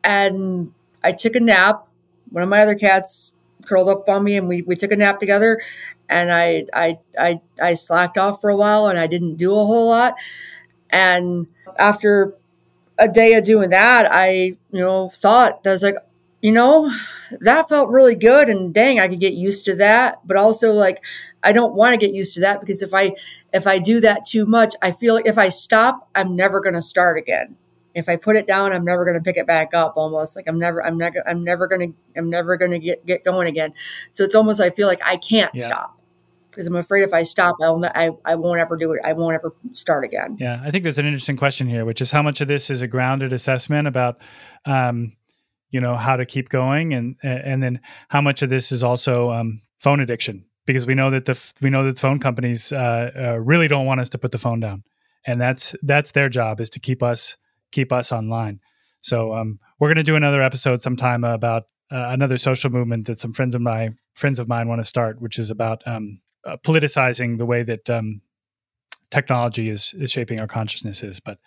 And I took a nap. One of my other cats curled up on me and we, we took a nap together and I, I, I, I slacked off for a while and I didn't do a whole lot. And after a day of doing that, I, you know, thought I was like, you know, that felt really good and dang, I could get used to that. But also like, I don't want to get used to that because if I, if I do that too much, I feel like if I stop, I'm never going to start again if I put it down, I'm never going to pick it back up. Almost like I'm never, I'm never, I'm never going to, I'm never going to get get going again. So it's almost I feel like I can't yeah. stop because I'm afraid if I stop, I'll, I I won't ever do it. I won't ever start again. Yeah, I think there's an interesting question here, which is how much of this is a grounded assessment about, um, you know, how to keep going, and and then how much of this is also um, phone addiction because we know that the we know that phone companies uh, uh, really don't want us to put the phone down, and that's that's their job is to keep us keep us online. So um, we're going to do another episode sometime about uh, another social movement that some friends of my friends of mine want to start, which is about um, uh, politicizing the way that um, technology is is shaping our consciousnesses. But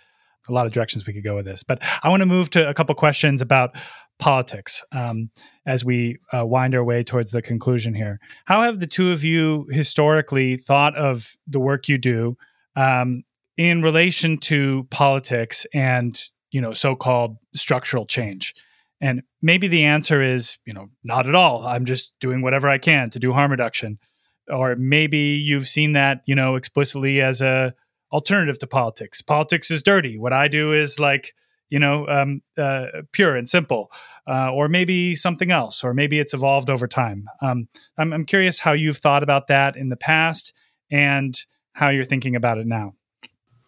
a lot of directions we could go with this. But I want to move to a couple questions about politics um, as we uh, wind our way towards the conclusion here. How have the two of you historically thought of the work you do um, in relation to politics and you know so-called structural change and maybe the answer is you know not at all i'm just doing whatever i can to do harm reduction or maybe you've seen that you know explicitly as a alternative to politics. Politics is dirty. What i do is like you know um, uh, pure and simple uh, or maybe something else or maybe it's evolved over time. Um, I'm, I'm curious how you've thought about that in the past and how you're thinking about it now.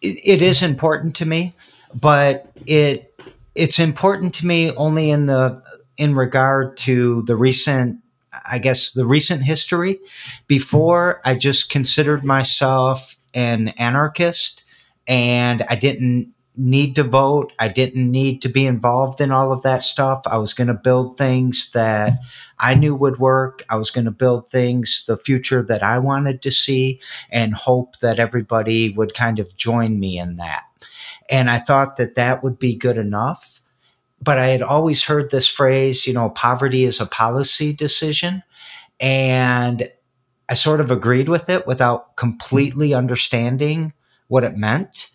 It, it is important to me, but it it's important to me only in the in regard to the recent I guess, the recent history. Before, I just considered myself an anarchist and I didn't need to vote. I didn't need to be involved in all of that stuff. I was going to build things that I knew would work. I was going to build things, the future that I wanted to see, and hope that everybody would kind of join me in that. And I thought that that would be good enough. But I had always heard this phrase, you know, poverty is a policy decision. And I sort of agreed with it without completely understanding what it meant.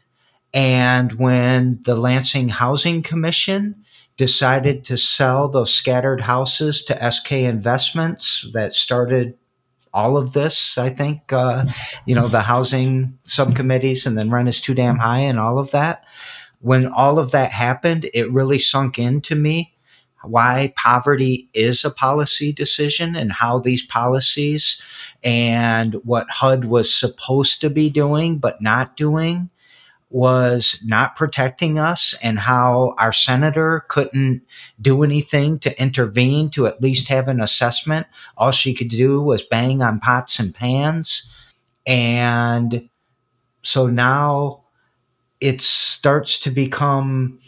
And when the Lansing Housing Commission decided to sell those scattered houses to SK Investments that started all of this, I think, uh, you know, the housing subcommittees and then rent is too damn high and all of that. When all of that happened, it really sunk into me why poverty is a policy decision and how these policies and what HUD was supposed to be doing but not doing was not protecting us and how our senator couldn't do anything to intervene to at least have an assessment. All she could do was bang on pots and pans. And so now it starts to become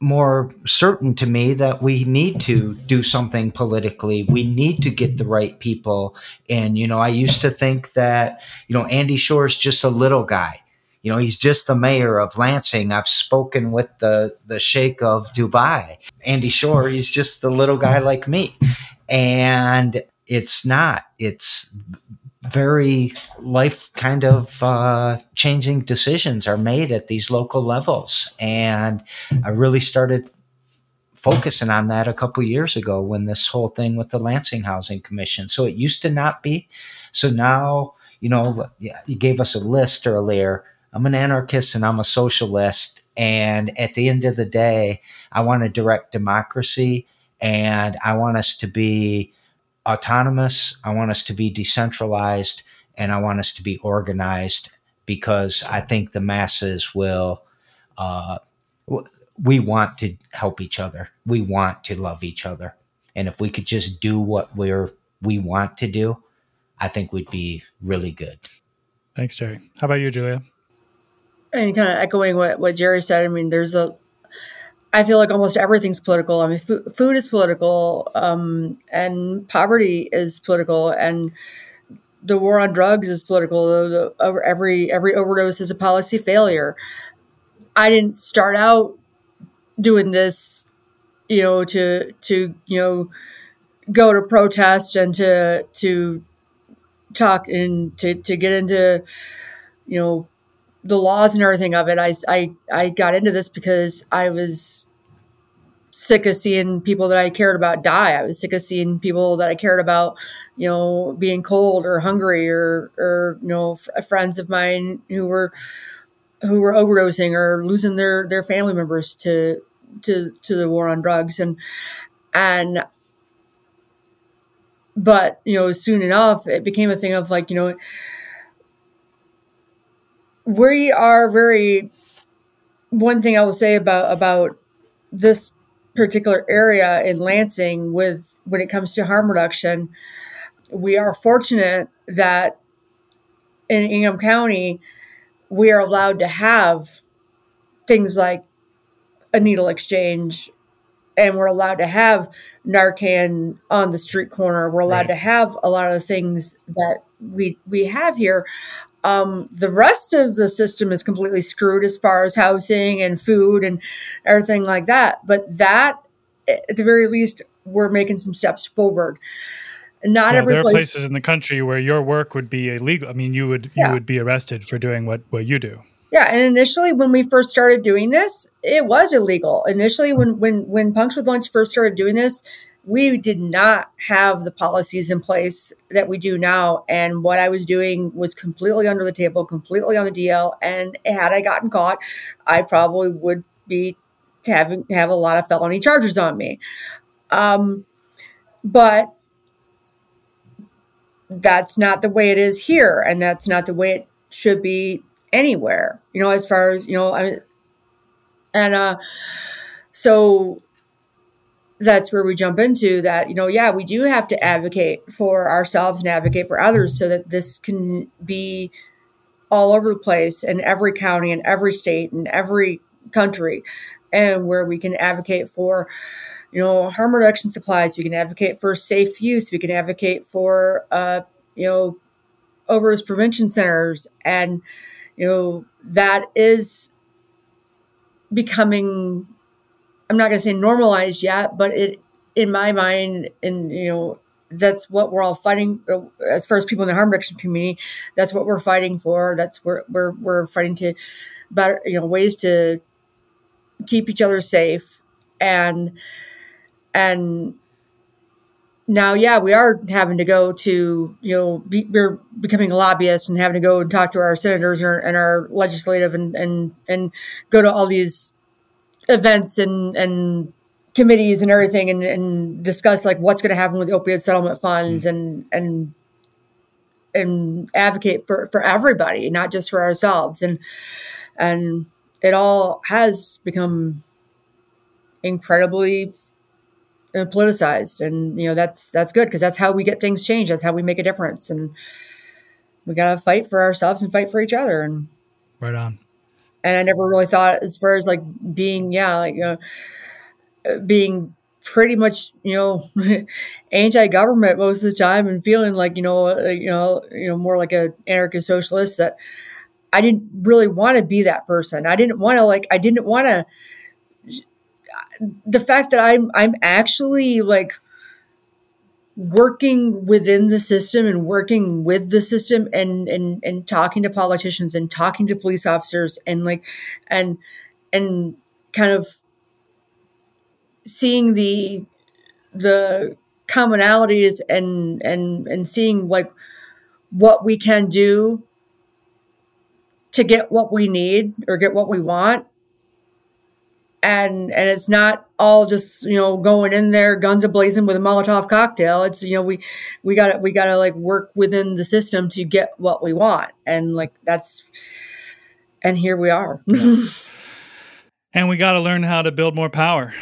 more certain to me that we need to do something politically. We need to get the right people And, You know, I used to think that, you know, Andy Schor is just a little guy. You know, he's just the mayor of Lansing. I've spoken with the, the Sheikh of Dubai. Andy Schor, he's just the little guy like me. And it's not. It's very life kind of uh, changing decisions are made at these local levels. And I really started focusing on that a couple years ago when this whole thing with the Lansing Housing Commission. So it used to not be. So now, you know, you gave us a list earlier. I'm an anarchist and I'm a socialist. And at the end of the day, I want a direct democracy and I want us to be autonomous. I want us to be decentralized and I want us to be organized because I think the masses will, uh, we want to help each other. We want to love each other. And if we could just do what we're, we want to do, I think we'd be really good. Thanks, Jerry. How about you, Julia? And kind of echoing what, what Jerry said, I mean, there's a I feel like almost everything's political. I mean, food, food is political, um, and poverty is political, and the war on drugs is political. The, the, every every overdose is a policy failure. I didn't start out doing this, you know, to to you know go to protest and to to talk and to to get into you know the laws and everything of it. I I I got into this because I was sick of seeing people that I cared about die. I was sick of seeing people that I cared about, you know, being cold or hungry or, or you know, f- friends of mine who were who were overdosing or losing their their family members to to to the war on drugs and and but you know soon enough it became a thing of like you know we are very one thing i will say about about this particular area in Lansing with when it comes to harm reduction, we are fortunate that in Ingham County, we are allowed to have things like a needle exchange and we're allowed to have Narcan on the street corner. We're allowed right. to have a lot of the things that we we have here. Um, the rest of the system is completely screwed as far as housing and food and everything like that. But that, at the very least, we're making some steps forward. Not yeah, every there place- are places in the country where your work would be illegal. I mean, you would yeah. you would be arrested for doing what what you do. Yeah, and initially when we first started doing this, it was illegal. Initially, when when when Punks with Lunch first started doing this, we did not have the policies in place that we do now. And what I was doing was completely under the table, completely on the DL. And had I gotten caught, I probably would be having have a lot of felony charges on me. Um, but that's not the way it is here, and that's not the way it should be anywhere. You know, as far as you know, I and uh, so that's where we jump into that, you know, yeah, we do have to advocate for ourselves and advocate for others so that this can be all over the place in every county in every state in every country. And where we can advocate for you know harm reduction supplies we can advocate for safe use we can advocate for uh, you know overdose prevention centers. And you know that is becoming i'm not going to say normalized yet but it in my mind and you know that's what we're all fighting as far as people in the harm reduction community that's what we're fighting for. That's where we're, we're fighting to better you know ways to keep each other safe. And and now yeah we are having to go to you know be, we're becoming a lobbyist and having to go and talk to our senators and our, and our legislative and and and go to all these events and and committees and everything and, and discuss like what's going to happen with opioid settlement funds mm. and and and advocate for for everybody not just for ourselves. And and it all has become incredibly uh, politicized. And you know that's that's good because that's how we get things changed. That's how we make a difference. And we got to fight for ourselves and fight for each other. And right on and i never really thought as far as like being yeah like you know being pretty much you know <laughs> anti-government most of the time and feeling like you know uh, you know you know more like a anarchist socialist that I didn't really want to be that person. I didn't want to like I didn't want to the fact that I'm I'm actually like working within the system and working with the system and and and talking to politicians and talking to police officers and like and and kind of seeing the the commonalities and and and seeing like what we can do to get what we need or get what we want. And and it's not all just you know going in there guns ablazing with a molotov cocktail it's you know we we got to we got to like work within the system to get what we want and like that's and here we are <laughs> and we got to learn how to build more power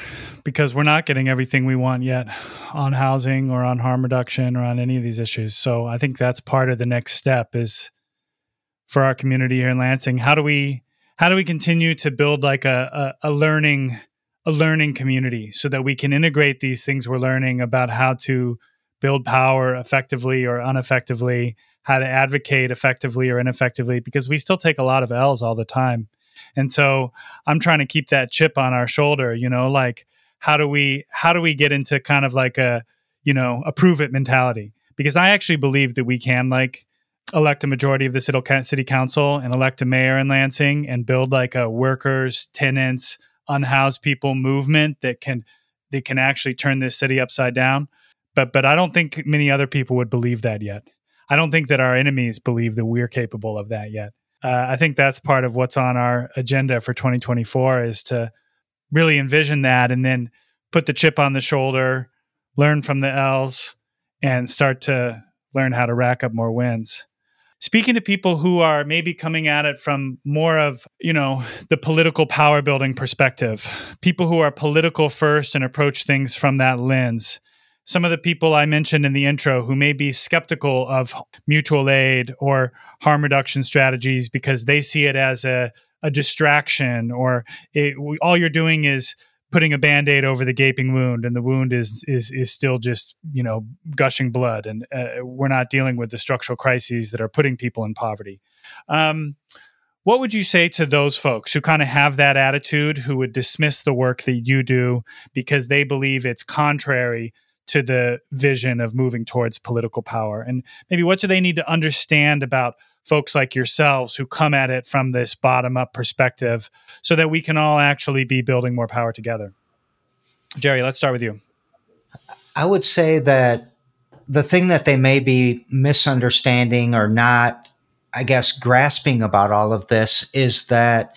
because we're not getting everything we want yet on housing or on harm reduction or on any of these issues. So I think that's part of the next step is for our community here in Lansing. How do we how do we continue to build like a, a, a learning a learning community so that we can integrate these things we're learning about how to build power effectively or ineffectively, how to advocate effectively or ineffectively, because we still take a lot of L's all the time. And so I'm trying to keep that chip on our shoulder, you know, like how do we how do we get into kind of like a you know a prove it mentality because i actually believe that we can like elect a majority of the city council and elect a mayor in lansing and build like a workers tenants unhoused people movement that can that can actually turn this city upside down. But but i don't think many other people would believe that yet. I don't think that our enemies believe that we're capable of that yet. Uh, i think that's part of what's on our agenda for 2024 is to really envision that and then put the chip on the shoulder, learn from the L's, and start to learn how to rack up more wins. Speaking to people who are maybe coming at it from more of, you know, the political power building perspective, people who are political first and approach things from that lens. Some of the people I mentioned in the intro who may be skeptical of mutual aid or harm reduction strategies because they see it as a a distraction or it, all you're doing is putting a band-aid over the gaping wound and the wound is is is still just you know gushing blood and uh, we're not dealing with the structural crises that are putting people in poverty. Um, what would you say to those folks who kind of have that attitude who would dismiss the work that you do because they believe it's contrary to the vision of moving towards political power? And maybe what do they need to understand about folks like yourselves who come at it from this bottom up perspective so that we can all actually be building more power together. Jerry, let's start with you. I would say that the thing that they may be misunderstanding or not, I guess, grasping about all of this is that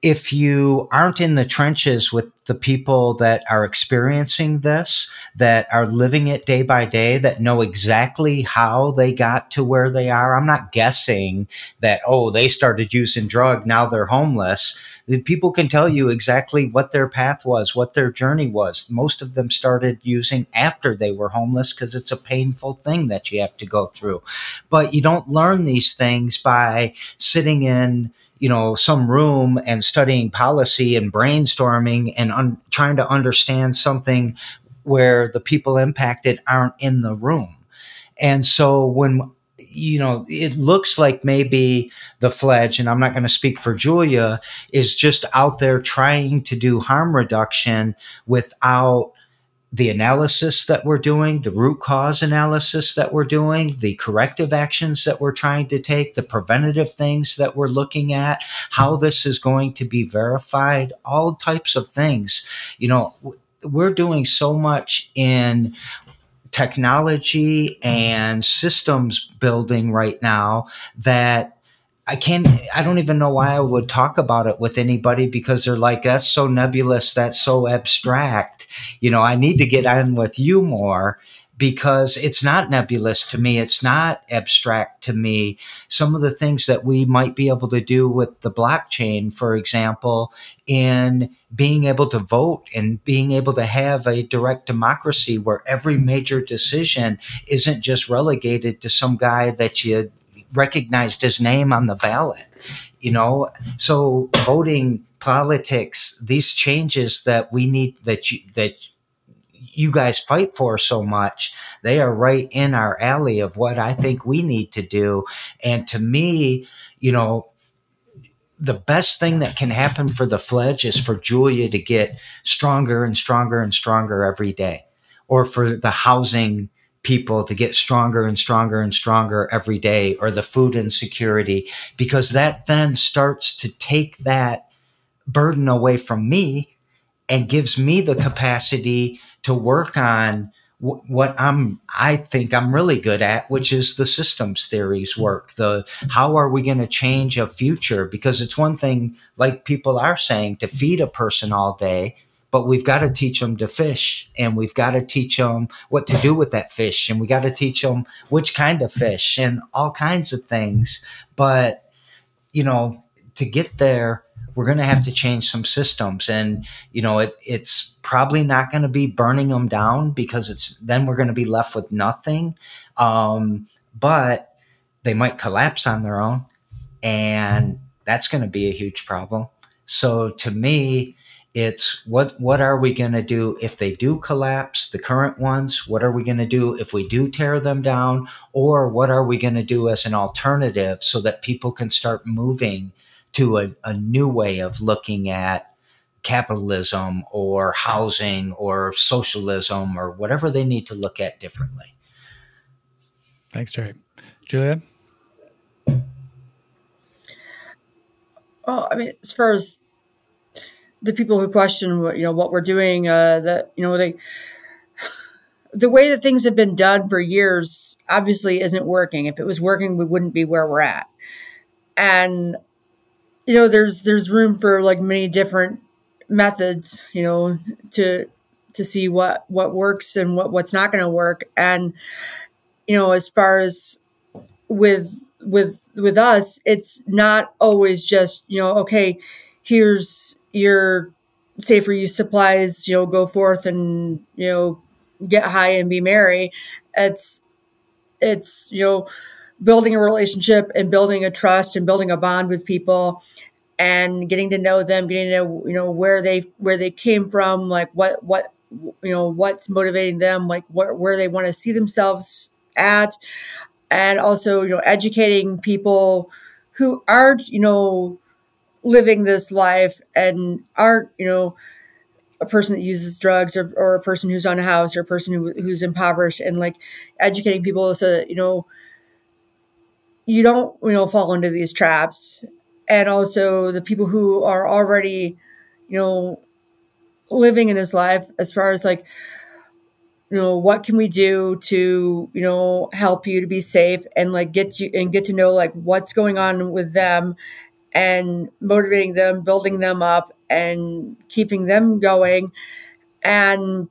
if you aren't in the trenches with the people that are experiencing this, that are living it day by day, that know exactly how they got to where they are, I'm not guessing that, oh, they started using drug, now they're homeless. The people can tell you exactly what their path was, what their journey was. Most of them started using after they were homeless because it's a painful thing that you have to go through. But you don't learn these things by sitting in you know some room and studying policy and brainstorming and un- trying to understand something where the people impacted aren't in the room. And so when you know it looks like maybe the fledge and i'm not going to speak for julia is just out there trying to do harm reduction without the analysis that we're doing, the root cause analysis that we're doing, the corrective actions that we're trying to take, the preventative things that we're looking at, how this is going to be verified, all types of things. You know, we're doing so much in technology and systems building right now that I can't, I don't even know why I would talk about it with anybody because they're like, that's so nebulous, that's so abstract. You know, I need to get on with you more because it's not nebulous to me. It's not abstract to me. Some of the things that we might be able to do with the blockchain, for example, in being able to vote and being able to have a direct democracy where every major decision isn't just relegated to some guy that you recognized his name on the ballot. You know, so voting politics, these changes that we need that you that you guys fight for so much, they are right in our alley of what I think we need to do. And to me, you know, the best thing that can happen for the fledge is for Julia to get stronger and stronger and stronger every day, or for the housing people to get stronger and stronger and stronger every day or the food insecurity because that then starts to take that burden away from me and gives me the capacity to work on what I'm I think I'm really good at which is the systems theories work the how are we going to change a future? Because it's one thing like people are saying to feed a person all day but we've got to teach them to fish and we've got to teach them what to do with that fish and we got to teach them which kind of fish and all kinds of things. But you know to get there we're going to have to change some systems and you know it, it's probably not going to be burning them down because it's then we're going to be left with nothing. Um, but they might collapse on their own and that's going to be a huge problem. So to me it's what what are we going to do if they do collapse the current ones? What are we going to do if we do tear them down? Or what are we going to do as an alternative so that people can start moving to a, a new way of looking at capitalism or housing or socialism or whatever they need to look at differently? Thanks jerry. Julia? Well i mean as far as the people who question what you know what we're doing uh that you know they <sighs> the way that things have been done for years obviously isn't working. If it was working we wouldn't be where we're at. And you know there's there's room for like many different methods you know to to see what what works and what what's not going to work. And you know as far as with with with us it's not always just you know okay here's your safer use supplies, you know, go forth and, you know, get high and be merry. It's, it's, you know, building a relationship and building a trust and building a bond with people and getting to know them, getting to know, you know, where they, where they came from, like what, what, you know, what's motivating them, like where, where they want to see themselves at. And also, you know, educating people who aren't, you know, living this life and aren't, you know, a person that uses drugs or, or a person who's on a house or a person who, who's impoverished and like educating people so that, you know, you don't, you know, fall into these traps. And also the people who are already, you know, living in this life as far as like, you know, what can we do to, you know, help you to be safe and like get you and get to know like what's going on with them and motivating them, building them up, and keeping them going. And,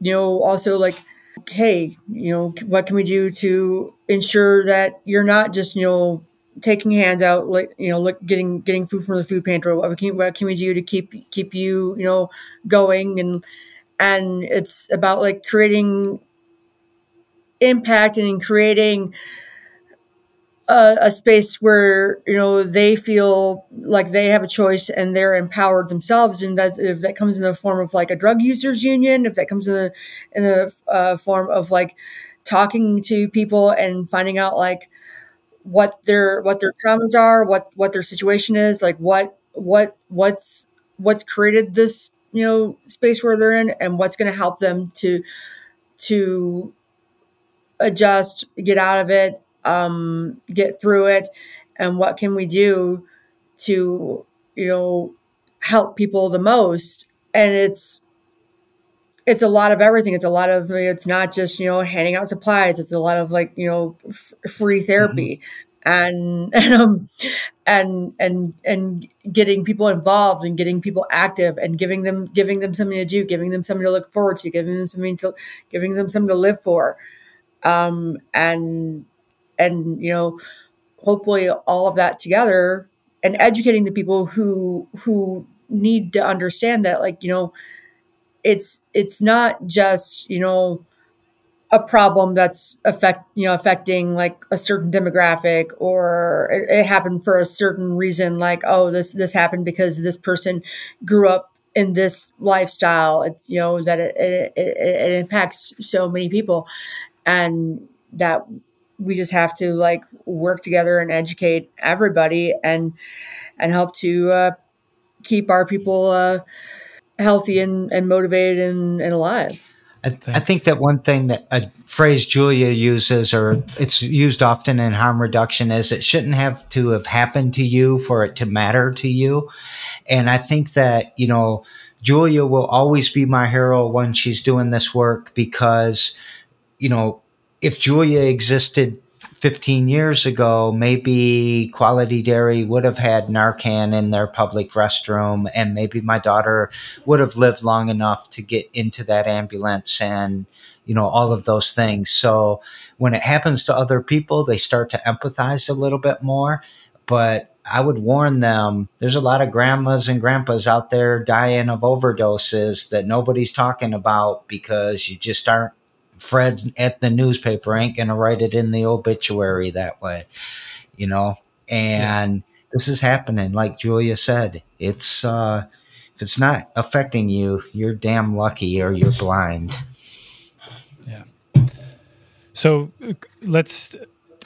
you know, also like, hey, you know, what can we do to ensure that you're not just, you know, taking hands out, like you know, look, getting getting food from the food pantry. What can what can we do to keep keep you you know going and and it's about like creating impact and creating a, a, space where you know they feel like they have a choice and they're empowered themselves. And that if that comes in the form of like a drug users union if that comes in the in the uh, form of like talking to people and finding out like what their what their traumas are what what their situation is like what what what's what's created this you know space where they're in and what's going to help them to to adjust get out of it um, get through it, and what can we do to you know help people the most? And it's it's a lot of everything. It's a lot of it's not just you know handing out supplies. It's a lot of like you know f- free therapy. Mm-hmm. And <laughs> and, um, and and and getting people involved and getting people active and giving them giving them something to do, giving them something to look forward to, giving them something to giving them something to live for, um, and and you know hopefully all of that together and educating the people who who need to understand that like you know it's it's not just you know a problem that's affect you know affecting like a certain demographic or it, it, happened for a certain reason like oh this this happened because this person grew up in this lifestyle. It's you know that it, it, it impacts so many people. And that we just have to like work together and educate everybody and and help to uh, keep our people uh, healthy and, and motivated and, and alive. I, I, think that one thing that a phrase Julia uses, or it's used often in harm reduction, is it shouldn't have to have happened to you for it to matter to you. And I think that, you know, Julia will always be my hero when she's doing this work because, you know, if Julia existed 15 years ago, maybe Quality Dairy would have had Narcan in their public restroom, and maybe my daughter would have lived long enough to get into that ambulance and, you know, all of those things. So when it happens to other people, they start to empathize a little bit more. But I would warn them there's a lot of grandmas and grandpas out there dying of overdoses that nobody's talking about because you just aren't Fred at the newspaper ain't going to write it in the obituary that way, you know? And yeah. this is happening. Like Julia said, it's, uh, if it's not affecting you, you're damn lucky or you're blind. Yeah. So let's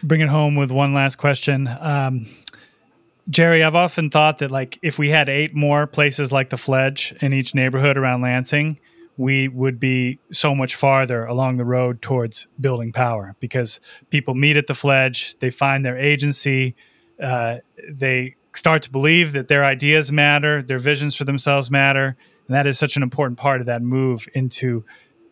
bring it home with one last question. Um, Jerry, I've often thought that like if we had eight more places like the Fledge in each neighborhood around Lansing, we would be so much farther along the road towards building power because people meet at the fledge, they find their agency, uh, they start to believe that their ideas matter, their visions for themselves matter, and that is such an important part of that move into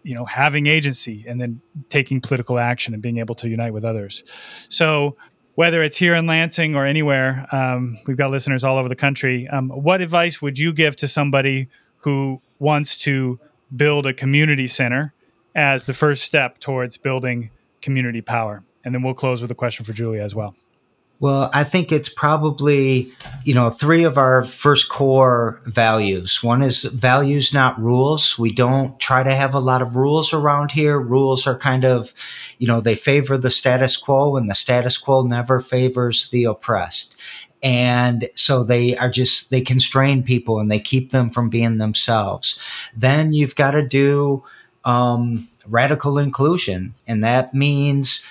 you know having agency and then taking political action and being able to unite with others. So whether it's here in Lansing or anywhere, um, we've got listeners all over the country. Um, what advice would you give to somebody who wants to build a community center as the first step towards building community power. And then we'll close with a question for Julia as well. Well, I think it's probably, you know, three of our first core values. One is values, not rules. We don't try to have a lot of rules around here. Rules are kind of, you know, they favor the status quo and the status quo never favors the oppressed and so they are just they constrain people and they keep them from being themselves. Then you've got to do um, radical inclusion. And that means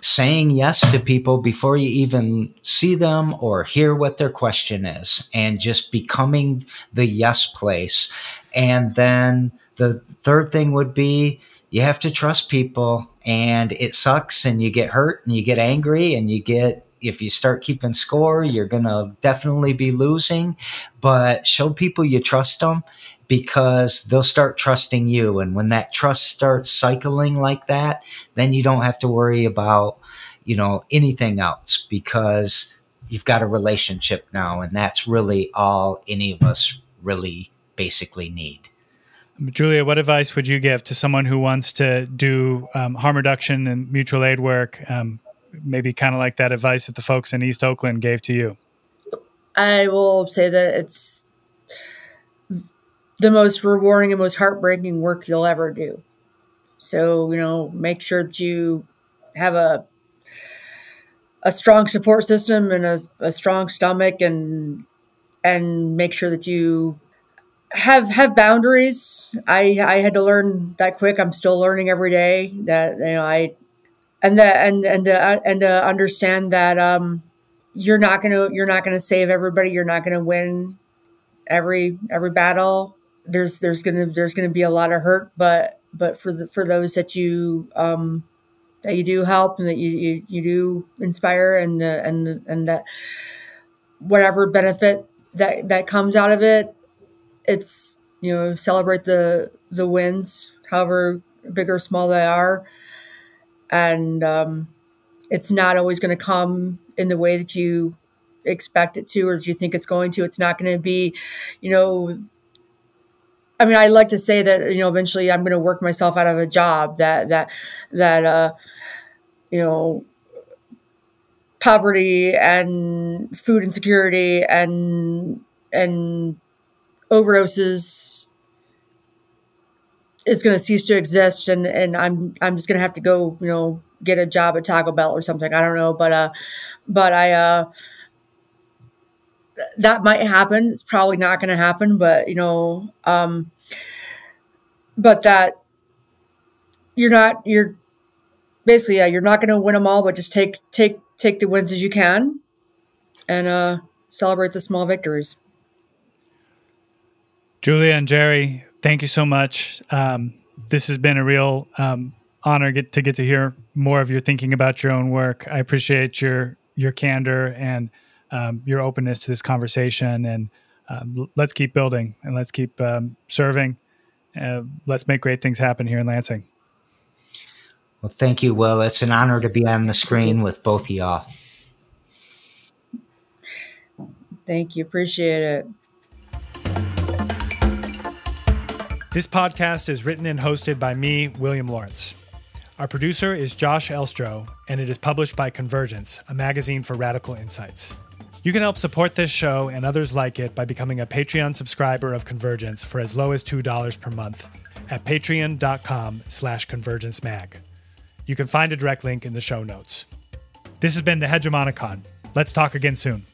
saying yes to people before you even see them or hear what their question is and just becoming the yes place. And then the third thing would be you have to trust people and it sucks and you get hurt and you get angry and you get if you start keeping score, you're going to definitely be losing. But show people you trust them because they'll start trusting you. And when that trust starts cycling like that, then you don't have to worry about, you know, anything else because you've got a relationship now, and that's really all any of us really basically need. Julia, what advice would you give to someone who wants to do um, harm reduction and mutual aid work? Um, maybe kind of like that advice that the folks in East Oakland gave to you. I will say that it's the most rewarding and most heartbreaking work you'll ever do. So, you know, make sure that you have a a strong support system and a, a strong stomach and and make sure that you have have boundaries. I I had to learn that quick. I'm still learning every day that you know I and that and and to, and to understand that um you're not gonna you're not gonna save everybody. You're not gonna win every every battle. There's there's gonna there's gonna be a lot of hurt, but but for the for those that you um that you do help and that you you, you do inspire and uh, and and that whatever benefit that that comes out of it it's you know celebrate the the wins however big or small they are and um, it's not always going to come in the way that you expect it to or that you think it's going to. It's not going to be you know I mean, I like to say that you know eventually I'm going to work myself out of a job that that that uh, you know poverty and food insecurity and and overdoses is going to cease to exist and and I'm I'm just going to have to go you know get a job at Taco Bell or something I don't know but uh but I uh that might happen. It's probably not going to happen, but you know, um, but that you're not you're basically yeah you're not going to win them all, but just take take take the wins as you can, and uh, celebrate the small victories. Julia and Jerry, thank you so much. Um, this has been a real um, honor get to get to hear more of your thinking about your own work. I appreciate your your candor and um, your openness to this conversation. And um, let's keep building and let's keep um, serving. Uh, let's make great things happen here in Lansing. Well, thank you, Will. It's an honor to be on the screen with both of y'all. Thank you. Appreciate it. This podcast is written and hosted by me, William Lawrence. Our producer is Josh Elstro, and it is published by Convergence, a magazine for radical insights. You can help support this show and others like it by becoming a Patreon subscriber of Convergence for as low as $2 per month at patreon.com slash convergencemag. You can find a direct link in the show notes. This has been the Hegemonicon. Let's talk again soon.